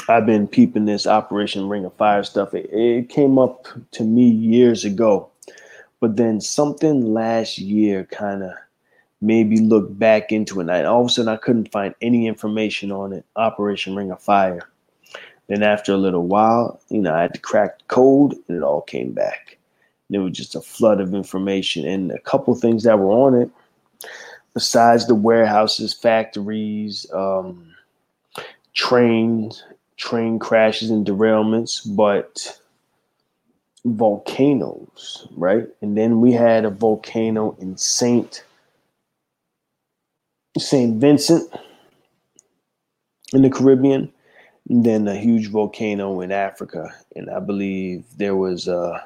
I've been peeping this Operation Ring of Fire stuff. It, it came up to me years ago, but then something last year kind of made me look back into it. And all of a sudden, I couldn't find any information on it. Operation Ring of Fire. Then after a little while, you know, I had to crack the code, and it all came back. And it was just a flood of information and a couple things that were on it. Besides the warehouses, factories, um, trains, train crashes and derailments, but volcanoes, right? And then we had a volcano in Saint Saint Vincent in the Caribbean, then a huge volcano in Africa, and I believe there was uh,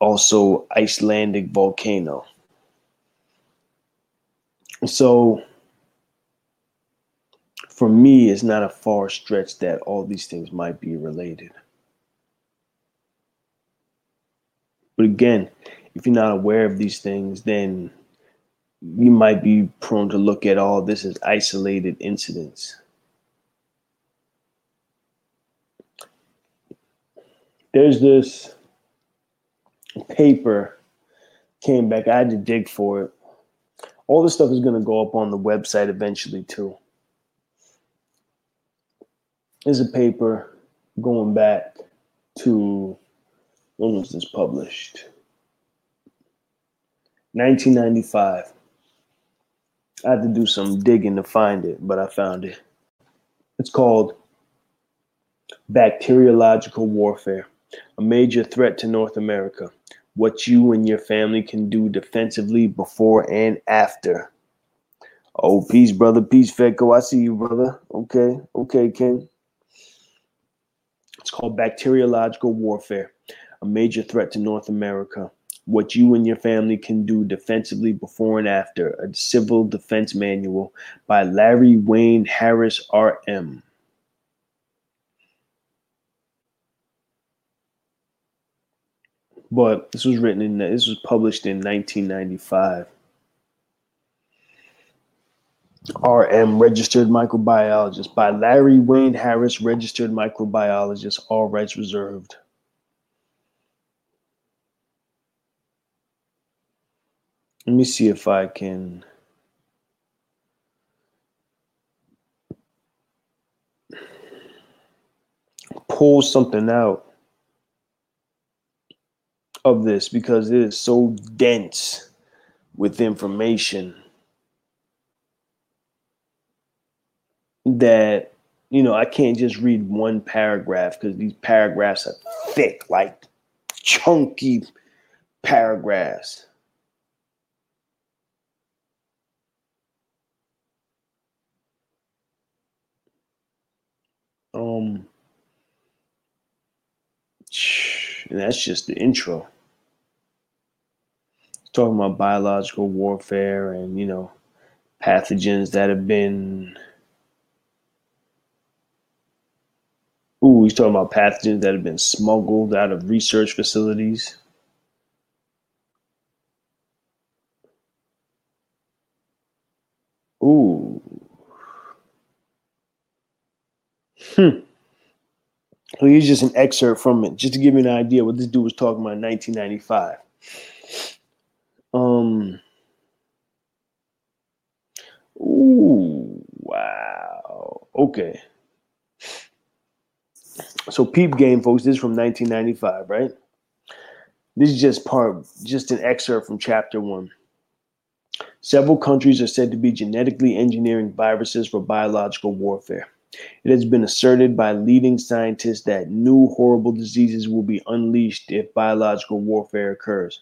also Icelandic volcano. So for me, it's not a far stretch that all these things might be related. But again, if you're not aware of these things, then you might be prone to look at all this as isolated incidents. There's this paper came back. I had to dig for it. All this stuff is going to go up on the website eventually, too. There's a paper going back to when was this published? 1995. I had to do some digging to find it, but I found it. It's called Bacteriological Warfare, a major threat to North America. What you and your family can do defensively before and after. Oh, peace, brother. Peace, Fedco. I see you, brother. Okay. Okay, Ken. It's called Bacteriological Warfare, a major threat to North America what you and your family can do defensively before and after, a civil defense manual by Larry Wayne Harris, RM. But this was written in this was published in 1995. RM registered microbiologist by Larry Wayne Harris, registered microbiologist, all rights reserved. Let me see if I can. Pull something out of this because it is so dense with information that you know I can't just read one paragraph because these paragraphs are thick, like chunky paragraphs. Um, and that's just the intro. Talking about biological warfare and you know pathogens that have been. Ooh, he's talking about pathogens that have been smuggled out of research facilities. Ooh. Hmm. So here's just an excerpt from it, just to give you an idea what this dude was talking about in 1995. Um. Ooh, wow. Okay. So peep game, folks. This is from 1995, right? This is just part, just an excerpt from chapter one. Several countries are said to be genetically engineering viruses for biological warfare. It has been asserted by leading scientists that new horrible diseases will be unleashed if biological warfare occurs.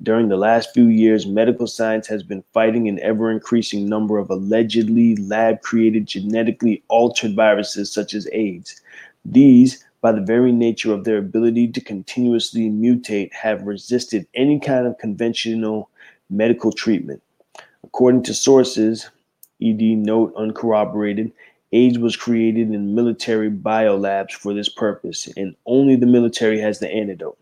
During the last few years, medical science has been fighting an ever increasing number of allegedly lab created genetically altered viruses such as AIDS. These, by the very nature of their ability to continuously mutate, have resisted any kind of conventional medical treatment. According to sources, ED note uncorroborated, AIDS was created in military biolabs for this purpose, and only the military has the antidote.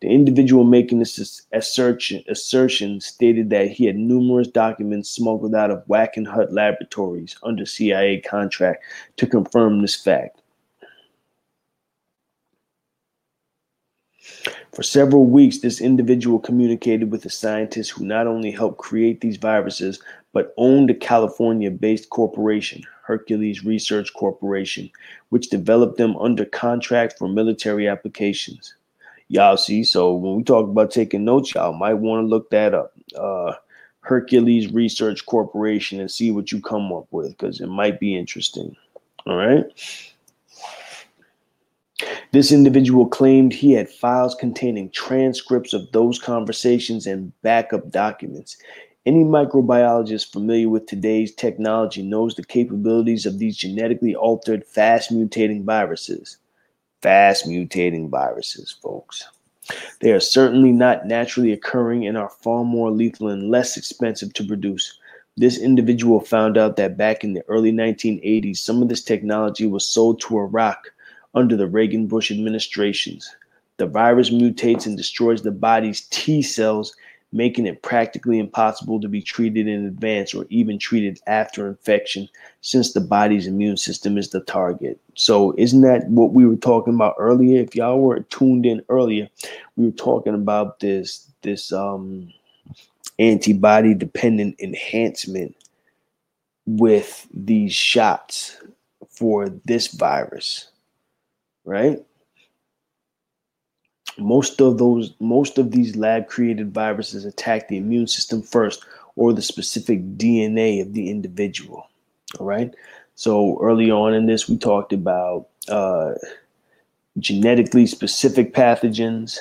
The individual making this assertion, assertion stated that he had numerous documents smuggled out of Wackenhut Laboratories under CIA contract to confirm this fact. For several weeks, this individual communicated with the scientists who not only helped create these viruses, but owned a California based corporation, Hercules Research Corporation, which developed them under contract for military applications. Y'all see, so when we talk about taking notes, y'all might want to look that up. Uh, Hercules Research Corporation and see what you come up with because it might be interesting. All right. This individual claimed he had files containing transcripts of those conversations and backup documents. Any microbiologist familiar with today's technology knows the capabilities of these genetically altered, fast mutating viruses. Fast mutating viruses, folks. They are certainly not naturally occurring and are far more lethal and less expensive to produce. This individual found out that back in the early 1980s, some of this technology was sold to Iraq under the Reagan Bush administrations. The virus mutates and destroys the body's T cells, making it practically impossible to be treated in advance or even treated after infection, since the body's immune system is the target. So, isn't that what we were talking about earlier? If y'all were tuned in earlier, we were talking about this this um, antibody dependent enhancement with these shots for this virus right? Most of those, most of these lab created viruses attack the immune system first or the specific DNA of the individual. All right. So early on in this, we talked about uh, genetically specific pathogens.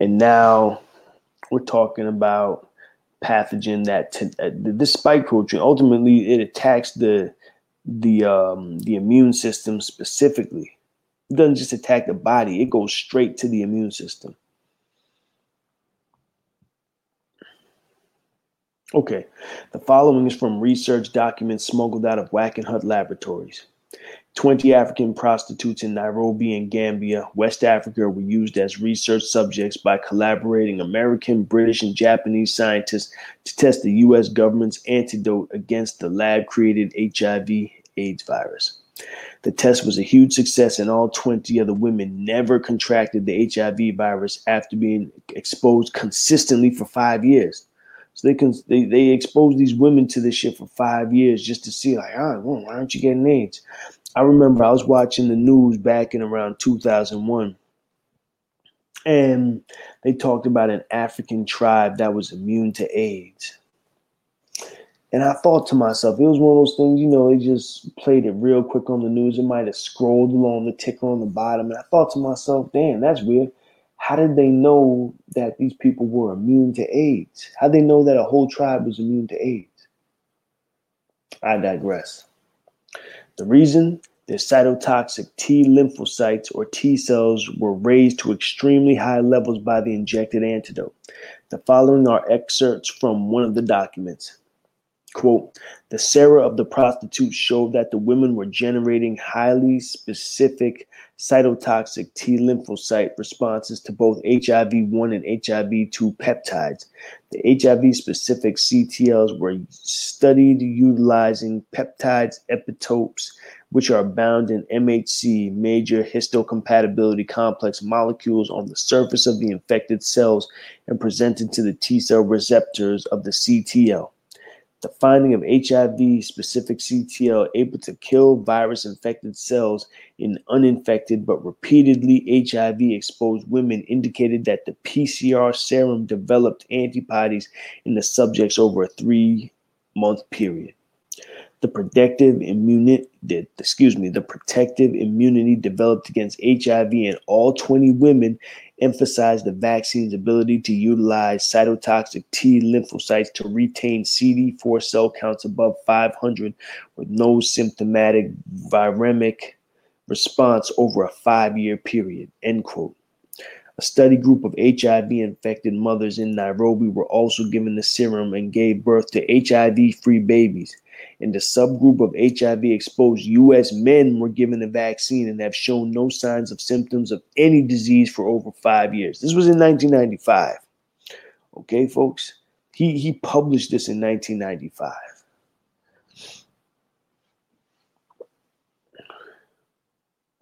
And now we're talking about pathogen that t- uh, this spike protein ultimately it attacks the the um, the immune system specifically it doesn't just attack the body, it goes straight to the immune system. Okay, the following is from research documents smuggled out of Wackenhut Laboratories. 20 African prostitutes in Nairobi and Gambia, West Africa, were used as research subjects by collaborating American, British, and Japanese scientists to test the U.S. government's antidote against the lab created HIV AIDS virus. The test was a huge success, and all 20 of the women never contracted the HIV virus after being exposed consistently for five years. So they can they, they exposed these women to this shit for five years just to see like, oh, why aren't you getting AIDS? I remember I was watching the news back in around 2001, and they talked about an African tribe that was immune to AIDS. And I thought to myself, it was one of those things, you know, they just played it real quick on the news. It might have scrolled along the ticker on the bottom. And I thought to myself, damn, that's weird. How did they know that these people were immune to AIDS? How did they know that a whole tribe was immune to AIDS? I digress. The reason their cytotoxic T lymphocytes or T cells were raised to extremely high levels by the injected antidote. The following are excerpts from one of the documents. Quote, the sera of the prostitutes showed that the women were generating highly specific cytotoxic T lymphocyte responses to both HIV 1 and HIV 2 peptides. The HIV specific CTLs were studied utilizing peptides epitopes which are bound in MHC, major histocompatibility complex molecules, on the surface of the infected cells and presented to the T cell receptors of the CTL. The finding of HIV specific CTL able to kill virus infected cells in uninfected but repeatedly HIV exposed women indicated that the PCR serum developed antibodies in the subjects over a three month period. The protective immunity, excuse me, the protective immunity developed against HIV in all 20 women emphasized the vaccine's ability to utilize cytotoxic T lymphocytes to retain CD4 cell counts above 500 with no symptomatic viremic response over a five-year period. End quote. A study group of HIV infected mothers in Nairobi were also given the serum and gave birth to HIV free babies. In the subgroup of HIV exposed US men were given the vaccine and have shown no signs of symptoms of any disease for over five years. This was in 1995. Okay, folks? He, he published this in 1995.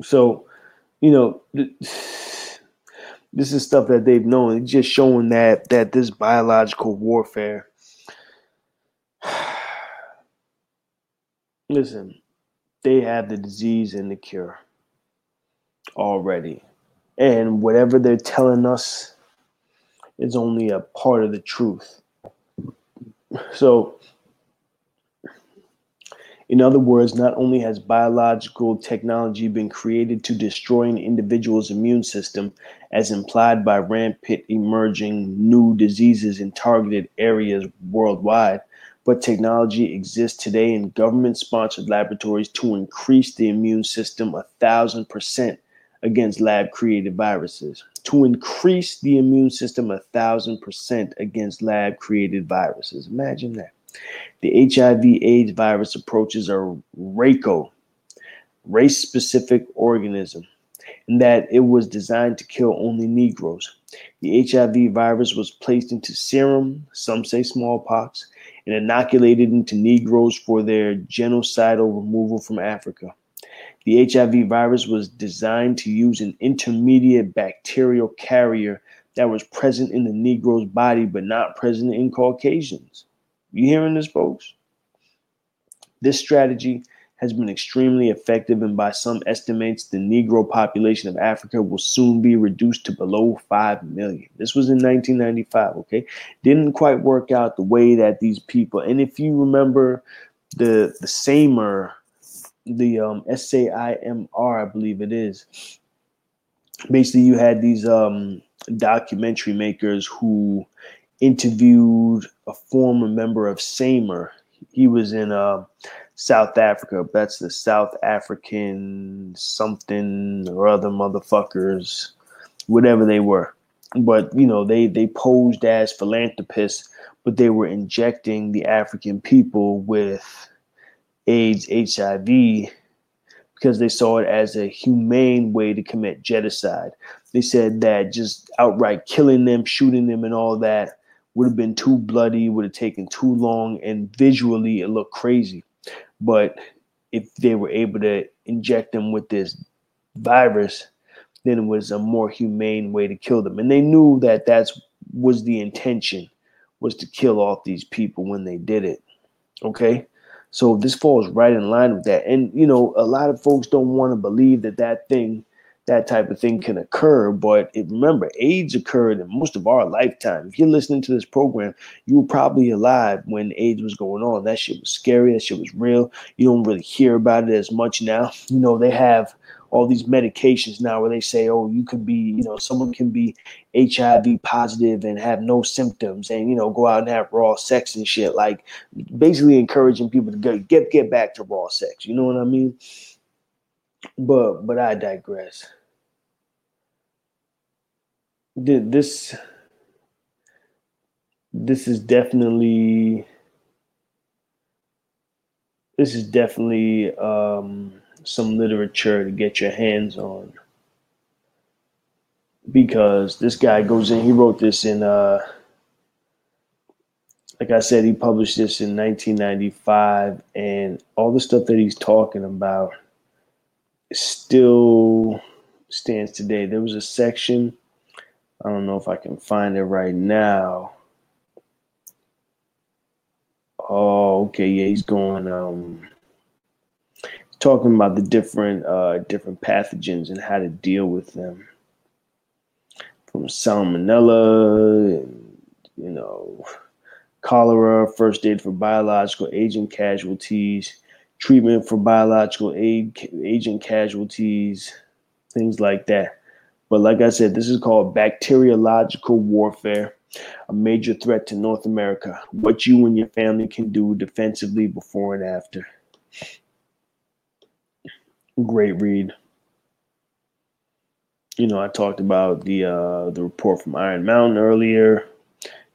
So, you know, this is stuff that they've known. It's just showing that that this biological warfare Listen, they have the disease and the cure already. And whatever they're telling us is only a part of the truth. So, in other words, not only has biological technology been created to destroy an individual's immune system, as implied by rampant emerging new diseases in targeted areas worldwide, but technology exists today in government sponsored laboratories to increase the immune system a thousand percent against lab created viruses. To increase the immune system a thousand percent against lab created viruses. Imagine that. The HIV AIDS virus approaches a RACO, race specific organism, and that it was designed to kill only Negroes. The HIV virus was placed into serum, some say smallpox, and inoculated into Negroes for their genocidal removal from Africa. The HIV virus was designed to use an intermediate bacterial carrier that was present in the Negro's body but not present in Caucasians. You hearing this, folks? This strategy has been extremely effective, and by some estimates, the Negro population of Africa will soon be reduced to below 5 million. This was in 1995, okay? Didn't quite work out the way that these people, and if you remember the, the SAMR, the um, S-A-I-M-R, I believe it is, basically you had these um, documentary makers who interviewed a former member of SAMR. He was in uh, South Africa. That's the South African something or other motherfuckers, whatever they were. But you know, they they posed as philanthropists, but they were injecting the African people with AIDS, HIV, because they saw it as a humane way to commit genocide. They said that just outright killing them, shooting them, and all that would have been too bloody, would have taken too long, and visually it looked crazy. But if they were able to inject them with this virus, then it was a more humane way to kill them. And they knew that that's was the intention was to kill off these people when they did it. Okay? So this falls right in line with that. And you know, a lot of folks don't want to believe that that thing that type of thing can occur. But if, remember, AIDS occurred in most of our lifetime. If you're listening to this program, you were probably alive when AIDS was going on. That shit was scary. That shit was real. You don't really hear about it as much now. You know, they have all these medications now where they say, oh, you could be, you know, someone can be HIV positive and have no symptoms and, you know, go out and have raw sex and shit. Like basically encouraging people to go, get get back to raw sex. You know what I mean? But but I digress. This this is definitely this is definitely um, some literature to get your hands on because this guy goes in he wrote this in uh like I said he published this in 1995 and all the stuff that he's talking about still stands today. There was a section, I don't know if I can find it right now. Oh, okay, yeah, he's going um talking about the different uh different pathogens and how to deal with them. From salmonella and you know cholera, first aid for biological agent casualties, treatment for biological aid, agent casualties, things like that. But like I said, this is called bacteriological warfare, a major threat to North America. What you and your family can do defensively before and after. Great read. You know, I talked about the uh, the report from Iron Mountain earlier.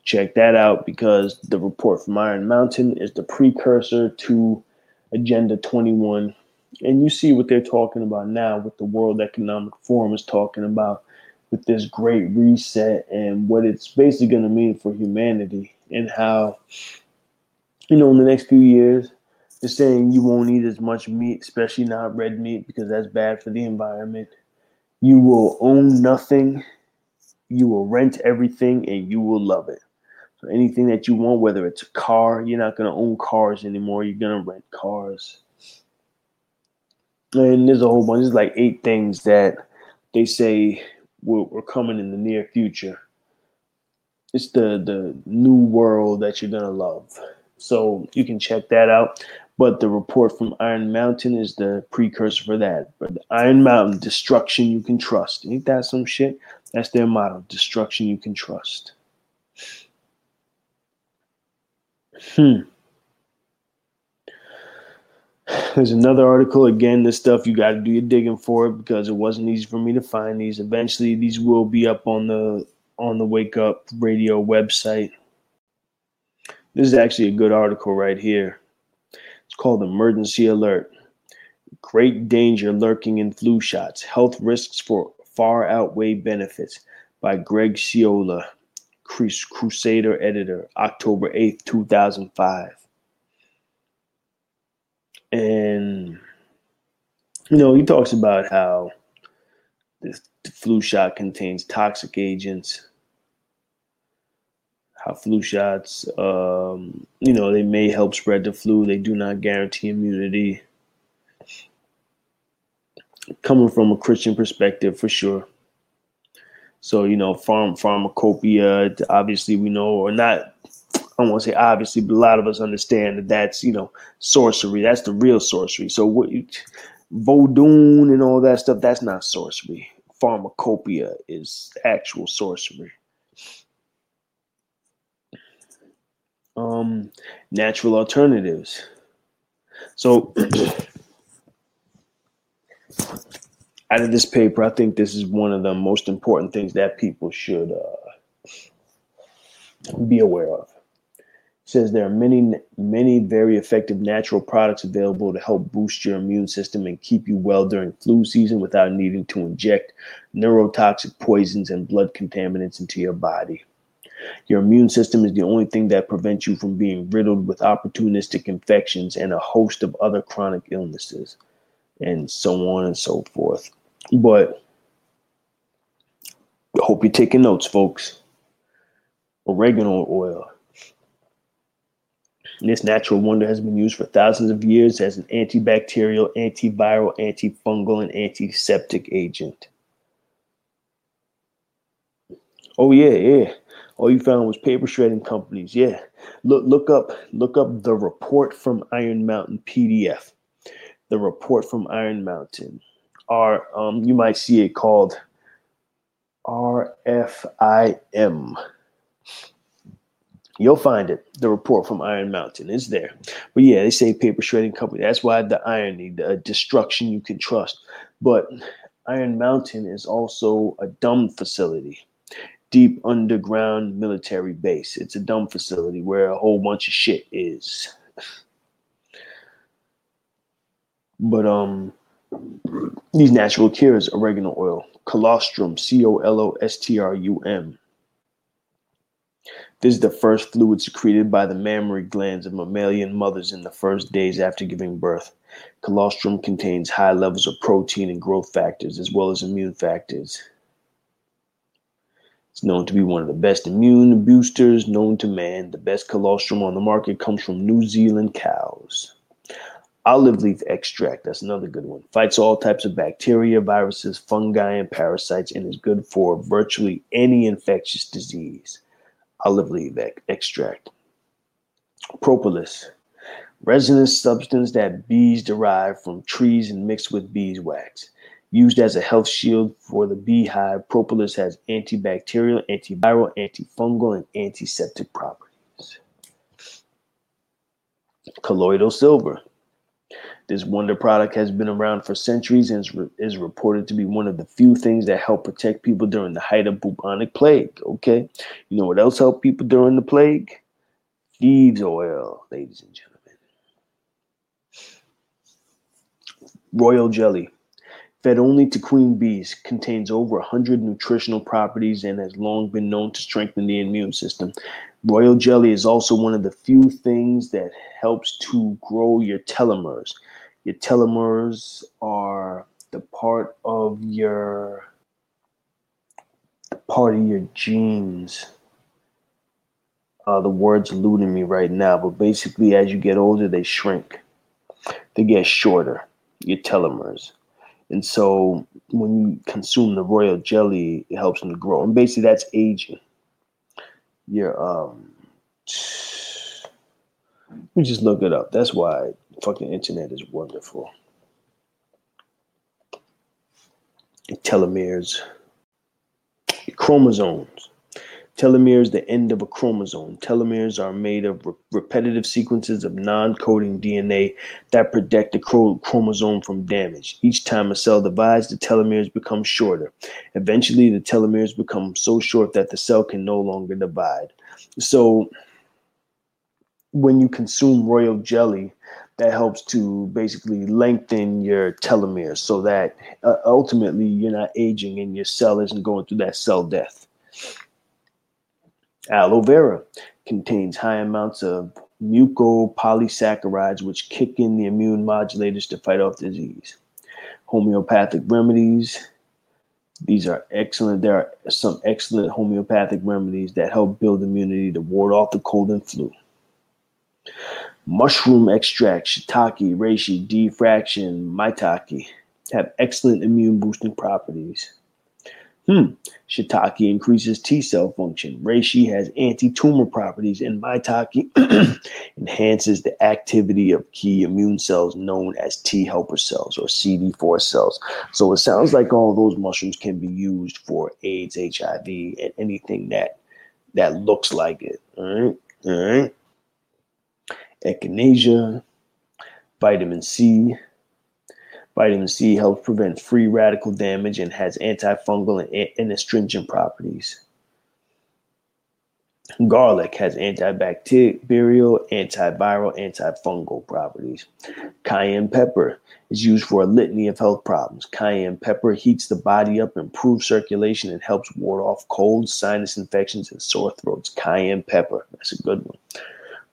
Check that out because the report from Iron Mountain is the precursor to Agenda 21. And you see what they're talking about now, what the World Economic Forum is talking about with this great reset and what it's basically going to mean for humanity and how, you know, in the next few years, they're saying you won't eat as much meat, especially not red meat, because that's bad for the environment. You will own nothing, you will rent everything, and you will love it. So anything that you want, whether it's a car, you're not going to own cars anymore. You're going to rent cars. And there's a whole bunch. There's like eight things that they say will, are coming in the near future. It's the the new world that you're gonna love. So you can check that out. But the report from Iron Mountain is the precursor for that. But the Iron Mountain, destruction you can trust. Ain't that some shit? That's their motto: destruction you can trust. Hmm. There's another article. Again, this stuff you got to do your digging for it because it wasn't easy for me to find these. Eventually, these will be up on the on the Wake Up Radio website. This is actually a good article right here. It's called Emergency Alert. Great danger lurking in flu shots. Health risks for far outweigh benefits by Greg Ciola, Crusader editor, October 8th, 2005. And, you know, he talks about how this flu shot contains toxic agents, how flu shots, um, you know, they may help spread the flu, they do not guarantee immunity. Coming from a Christian perspective, for sure. So you know, farm pharmacopoeia. Obviously, we know, or not. I to say obviously, but a lot of us understand that that's you know sorcery. That's the real sorcery. So what you, Vodun and all that stuff, that's not sorcery. Pharmacopoeia is actual sorcery. Um, natural alternatives. So out of this paper, I think this is one of the most important things that people should uh, be aware of. Says there are many, many very effective natural products available to help boost your immune system and keep you well during flu season without needing to inject neurotoxic poisons and blood contaminants into your body. Your immune system is the only thing that prevents you from being riddled with opportunistic infections and a host of other chronic illnesses, and so on and so forth. But I hope you're taking notes, folks. Oregano oil. This natural wonder has been used for thousands of years as an antibacterial, antiviral, antifungal, and antiseptic agent. Oh yeah, yeah. All you found was paper shredding companies. Yeah. Look look up look up the report from Iron Mountain PDF. The report from Iron Mountain are um, you might see it called RFIM. You'll find it. The report from Iron Mountain is there. But yeah, they say paper shredding company. That's why the irony, the destruction you can trust. But Iron Mountain is also a dumb facility, deep underground military base. It's a dumb facility where a whole bunch of shit is. But um, these natural cures, oregano oil, colostrum, C O L O S T R U M. This is the first fluid secreted by the mammary glands of mammalian mothers in the first days after giving birth. Colostrum contains high levels of protein and growth factors, as well as immune factors. It's known to be one of the best immune boosters known to man. The best colostrum on the market comes from New Zealand cows. Olive leaf extract, that's another good one. Fights all types of bacteria, viruses, fungi, and parasites, and is good for virtually any infectious disease. Olive leaf extract. Propolis, resinous substance that bees derive from trees and mixed with beeswax. Used as a health shield for the beehive, propolis has antibacterial, antiviral, antifungal, and antiseptic properties. Colloidal silver. This wonder product has been around for centuries and is, re- is reported to be one of the few things that help protect people during the height of bubonic plague. Okay, you know what else helped people during the plague? Thieves oil, ladies and gentlemen. Royal jelly, fed only to queen bees, contains over 100 nutritional properties and has long been known to strengthen the immune system. Royal jelly is also one of the few things that helps to grow your telomeres. Your telomeres are the part of your the part of your genes. Uh, the words eluding me right now, but basically, as you get older, they shrink. They get shorter. Your telomeres. And so when you consume the royal jelly, it helps them to grow. And basically that's aging. Your um we just look it up. That's why fucking internet is wonderful. Telomeres. Chromosomes. Telomeres, the end of a chromosome. Telomeres are made of re- repetitive sequences of non coding DNA that protect the chro- chromosome from damage. Each time a cell divides, the telomeres become shorter. Eventually, the telomeres become so short that the cell can no longer divide. So, when you consume royal jelly, that helps to basically lengthen your telomeres so that uh, ultimately you're not aging and your cell isn't going through that cell death. Aloe vera contains high amounts of mucopolysaccharides, which kick in the immune modulators to fight off disease. Homeopathic remedies. These are excellent. There are some excellent homeopathic remedies that help build immunity to ward off the cold and flu. Mushroom extract, shiitake, reishi, D-fraction, maitake have excellent immune boosting properties. Hmm. Shiitake increases T cell function. Reishi has anti tumor properties, and maitake enhances the activity of key immune cells known as T helper cells or CD4 cells. So it sounds like all those mushrooms can be used for AIDS, HIV, and anything that that looks like it. All right, all right. Echinacea, vitamin C, Vitamin C helps prevent free radical damage and has antifungal and, and astringent properties. Garlic has antibacterial, antiviral, antifungal properties. Cayenne pepper is used for a litany of health problems. Cayenne pepper heats the body up, improves circulation, and helps ward off colds, sinus infections, and sore throats. Cayenne pepper, that's a good one.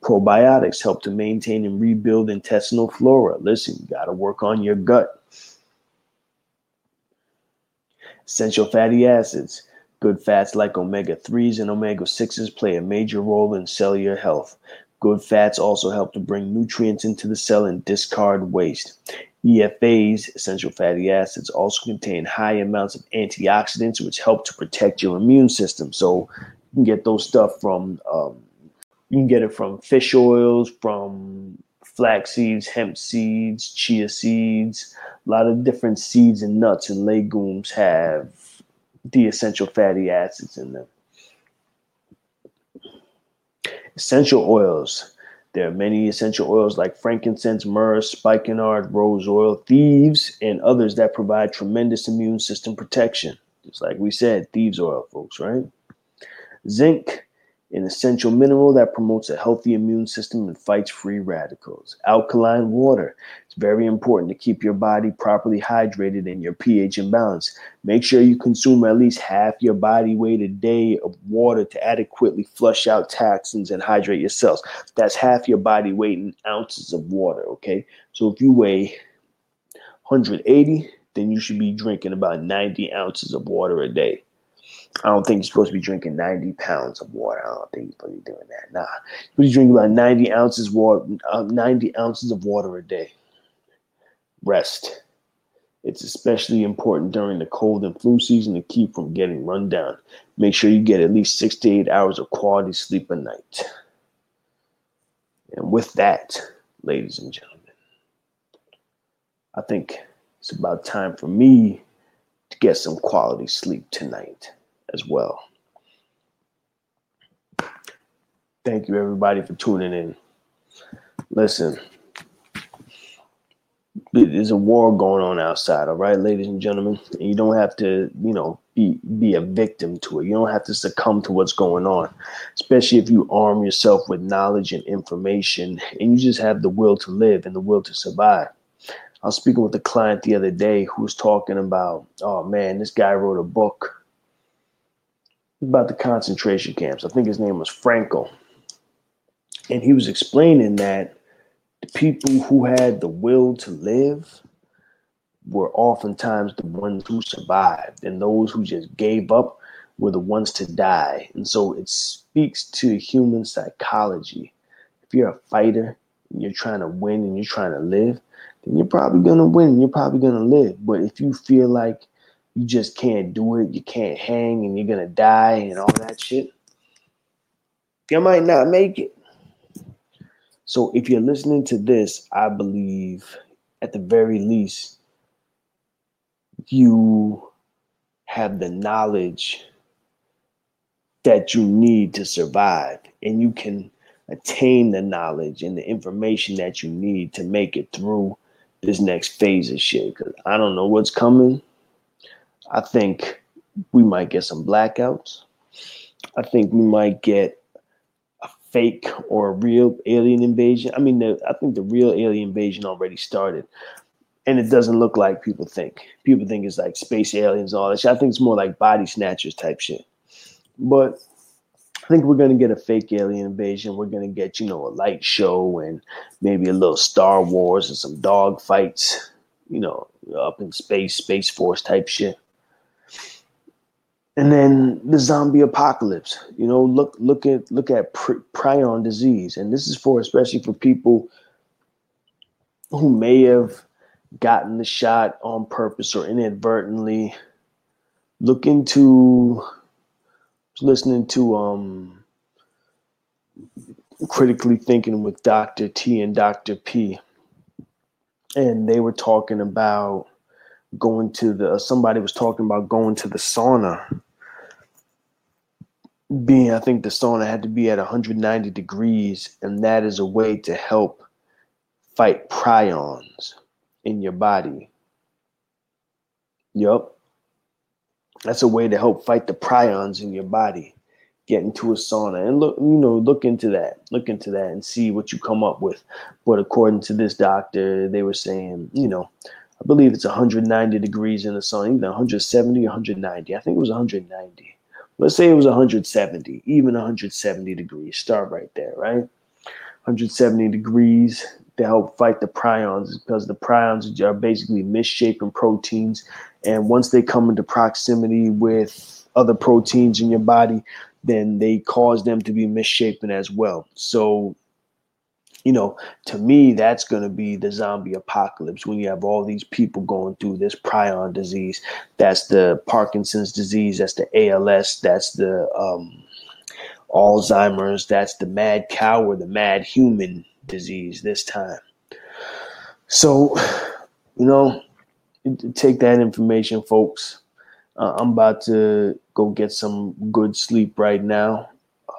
Probiotics help to maintain and rebuild intestinal flora. Listen, you got to work on your gut. Essential fatty acids. Good fats like omega 3s and omega 6s play a major role in cellular health. Good fats also help to bring nutrients into the cell and discard waste. EFAs, essential fatty acids, also contain high amounts of antioxidants, which help to protect your immune system. So you can get those stuff from um, you can get it from fish oils, from flax seeds, hemp seeds, chia seeds. A lot of different seeds and nuts and legumes have the essential fatty acids in them. Essential oils. There are many essential oils like frankincense, myrrh, spikenard, rose oil, thieves, and others that provide tremendous immune system protection. Just like we said, thieves oil, folks, right? Zinc an essential mineral that promotes a healthy immune system and fights free radicals. Alkaline water. It's very important to keep your body properly hydrated and your pH in balance. Make sure you consume at least half your body weight a day of water to adequately flush out toxins and hydrate your cells. That's half your body weight in ounces of water, okay? So if you weigh 180, then you should be drinking about 90 ounces of water a day. I don't think you're supposed to be drinking 90 pounds of water. I don't think you're supposed to be doing that. Nah. You drink about 90 ounces water, uh, 90 ounces of water a day. Rest. It's especially important during the cold and flu season to keep from getting run down. Make sure you get at least six to eight hours of quality sleep a night. And with that, ladies and gentlemen, I think it's about time for me to get some quality sleep tonight as well. Thank you, everybody, for tuning in. Listen, there's a war going on outside, all right, ladies and gentlemen. And you don't have to, you know, be be a victim to it. You don't have to succumb to what's going on, especially if you arm yourself with knowledge and information, and you just have the will to live and the will to survive. I was speaking with a client the other day who was talking about, oh man, this guy wrote a book about the concentration camps. I think his name was Frankl. And he was explaining that the people who had the will to live were oftentimes the ones who survived, and those who just gave up were the ones to die. And so it speaks to human psychology. If you're a fighter you're trying to win and you're trying to live, then you're probably going to win and you're probably going to live. But if you feel like you just can't do it, you can't hang, and you're gonna die and all that shit, you might not make it. So if you're listening to this, I believe at the very least you have the knowledge that you need to survive and you can attain the knowledge and the information that you need to make it through this next phase of shit. Because i don't know what's coming I think we might get some blackouts. I think we might get a fake or a real alien invasion. I mean, the, I think the real alien invasion already started, and it doesn't look like people think. People think it's like space aliens, all that shit. I think it's more like body snatchers type shit. But I think we're gonna get a fake alien invasion. We're gonna get, you know, a light show and maybe a little Star Wars and some dog fights, you know, up in space, Space Force type shit and then the zombie apocalypse you know look look at look at prion disease. And this is for especially for people who may have gotten the shot on purpose or inadvertently. Look into listening to um critically thinking with dr t and dr p. And they were talking about going to the somebody was talking about going to the sauna being i think the sauna had to be at 190 degrees and that is a way to help fight prions in your body. Yep that's a way to help fight the prions in your body. Get into a sauna and look you know look into that look into that and see what you come up with. But according to this doctor they were saying you know i believe it's 190 degrees in the sauna either 170 or 190 i think it was 190 let's say it was 170, even 170 degrees. Start right there, right? 170 degrees to help fight the prions because the prions are basically misshapen proteins. And once they come into proximity with other proteins in your body, then they cause them to be misshapen as well. So you know, to me, that's going to be the zombie apocalypse when you have all these people going through this prion disease. That's the Parkinson's disease. That's the ALS. That's the um, Alzheimer's. That's the mad cow or the mad human disease this time. So, you know, take that information, folks. Uh, I'm about to go get some good sleep right now.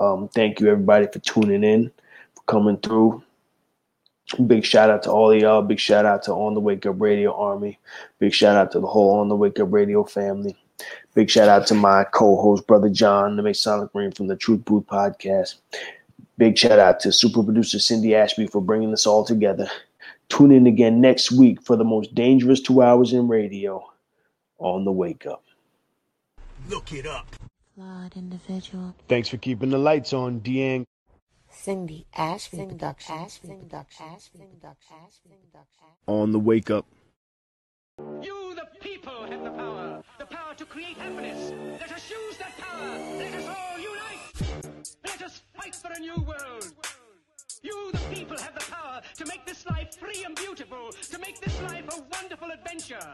Um, thank you, everybody, for tuning in, for coming through. Big shout out to all of y'all. Big shout out to On the Wake Up Radio Army. Big shout out to the whole On the Wake Up Radio family. Big shout out to my co-host, brother John, the Masonic Ring from the Truth Booth podcast. Big shout out to super producer Cindy Ashby for bringing us all together. Tune in again next week for the most dangerous two hours in radio on the Wake Up. Look it up. Flawed individual. Thanks for keeping the lights on, Deanne. Cindy Ashby Productions. On the Wake Up. You, the people, have the power. The power to create happiness. Let us use that power. Let us all unite. Let us fight for a new world. You, the people, have the power to make this life free and beautiful, to make this life a wonderful adventure.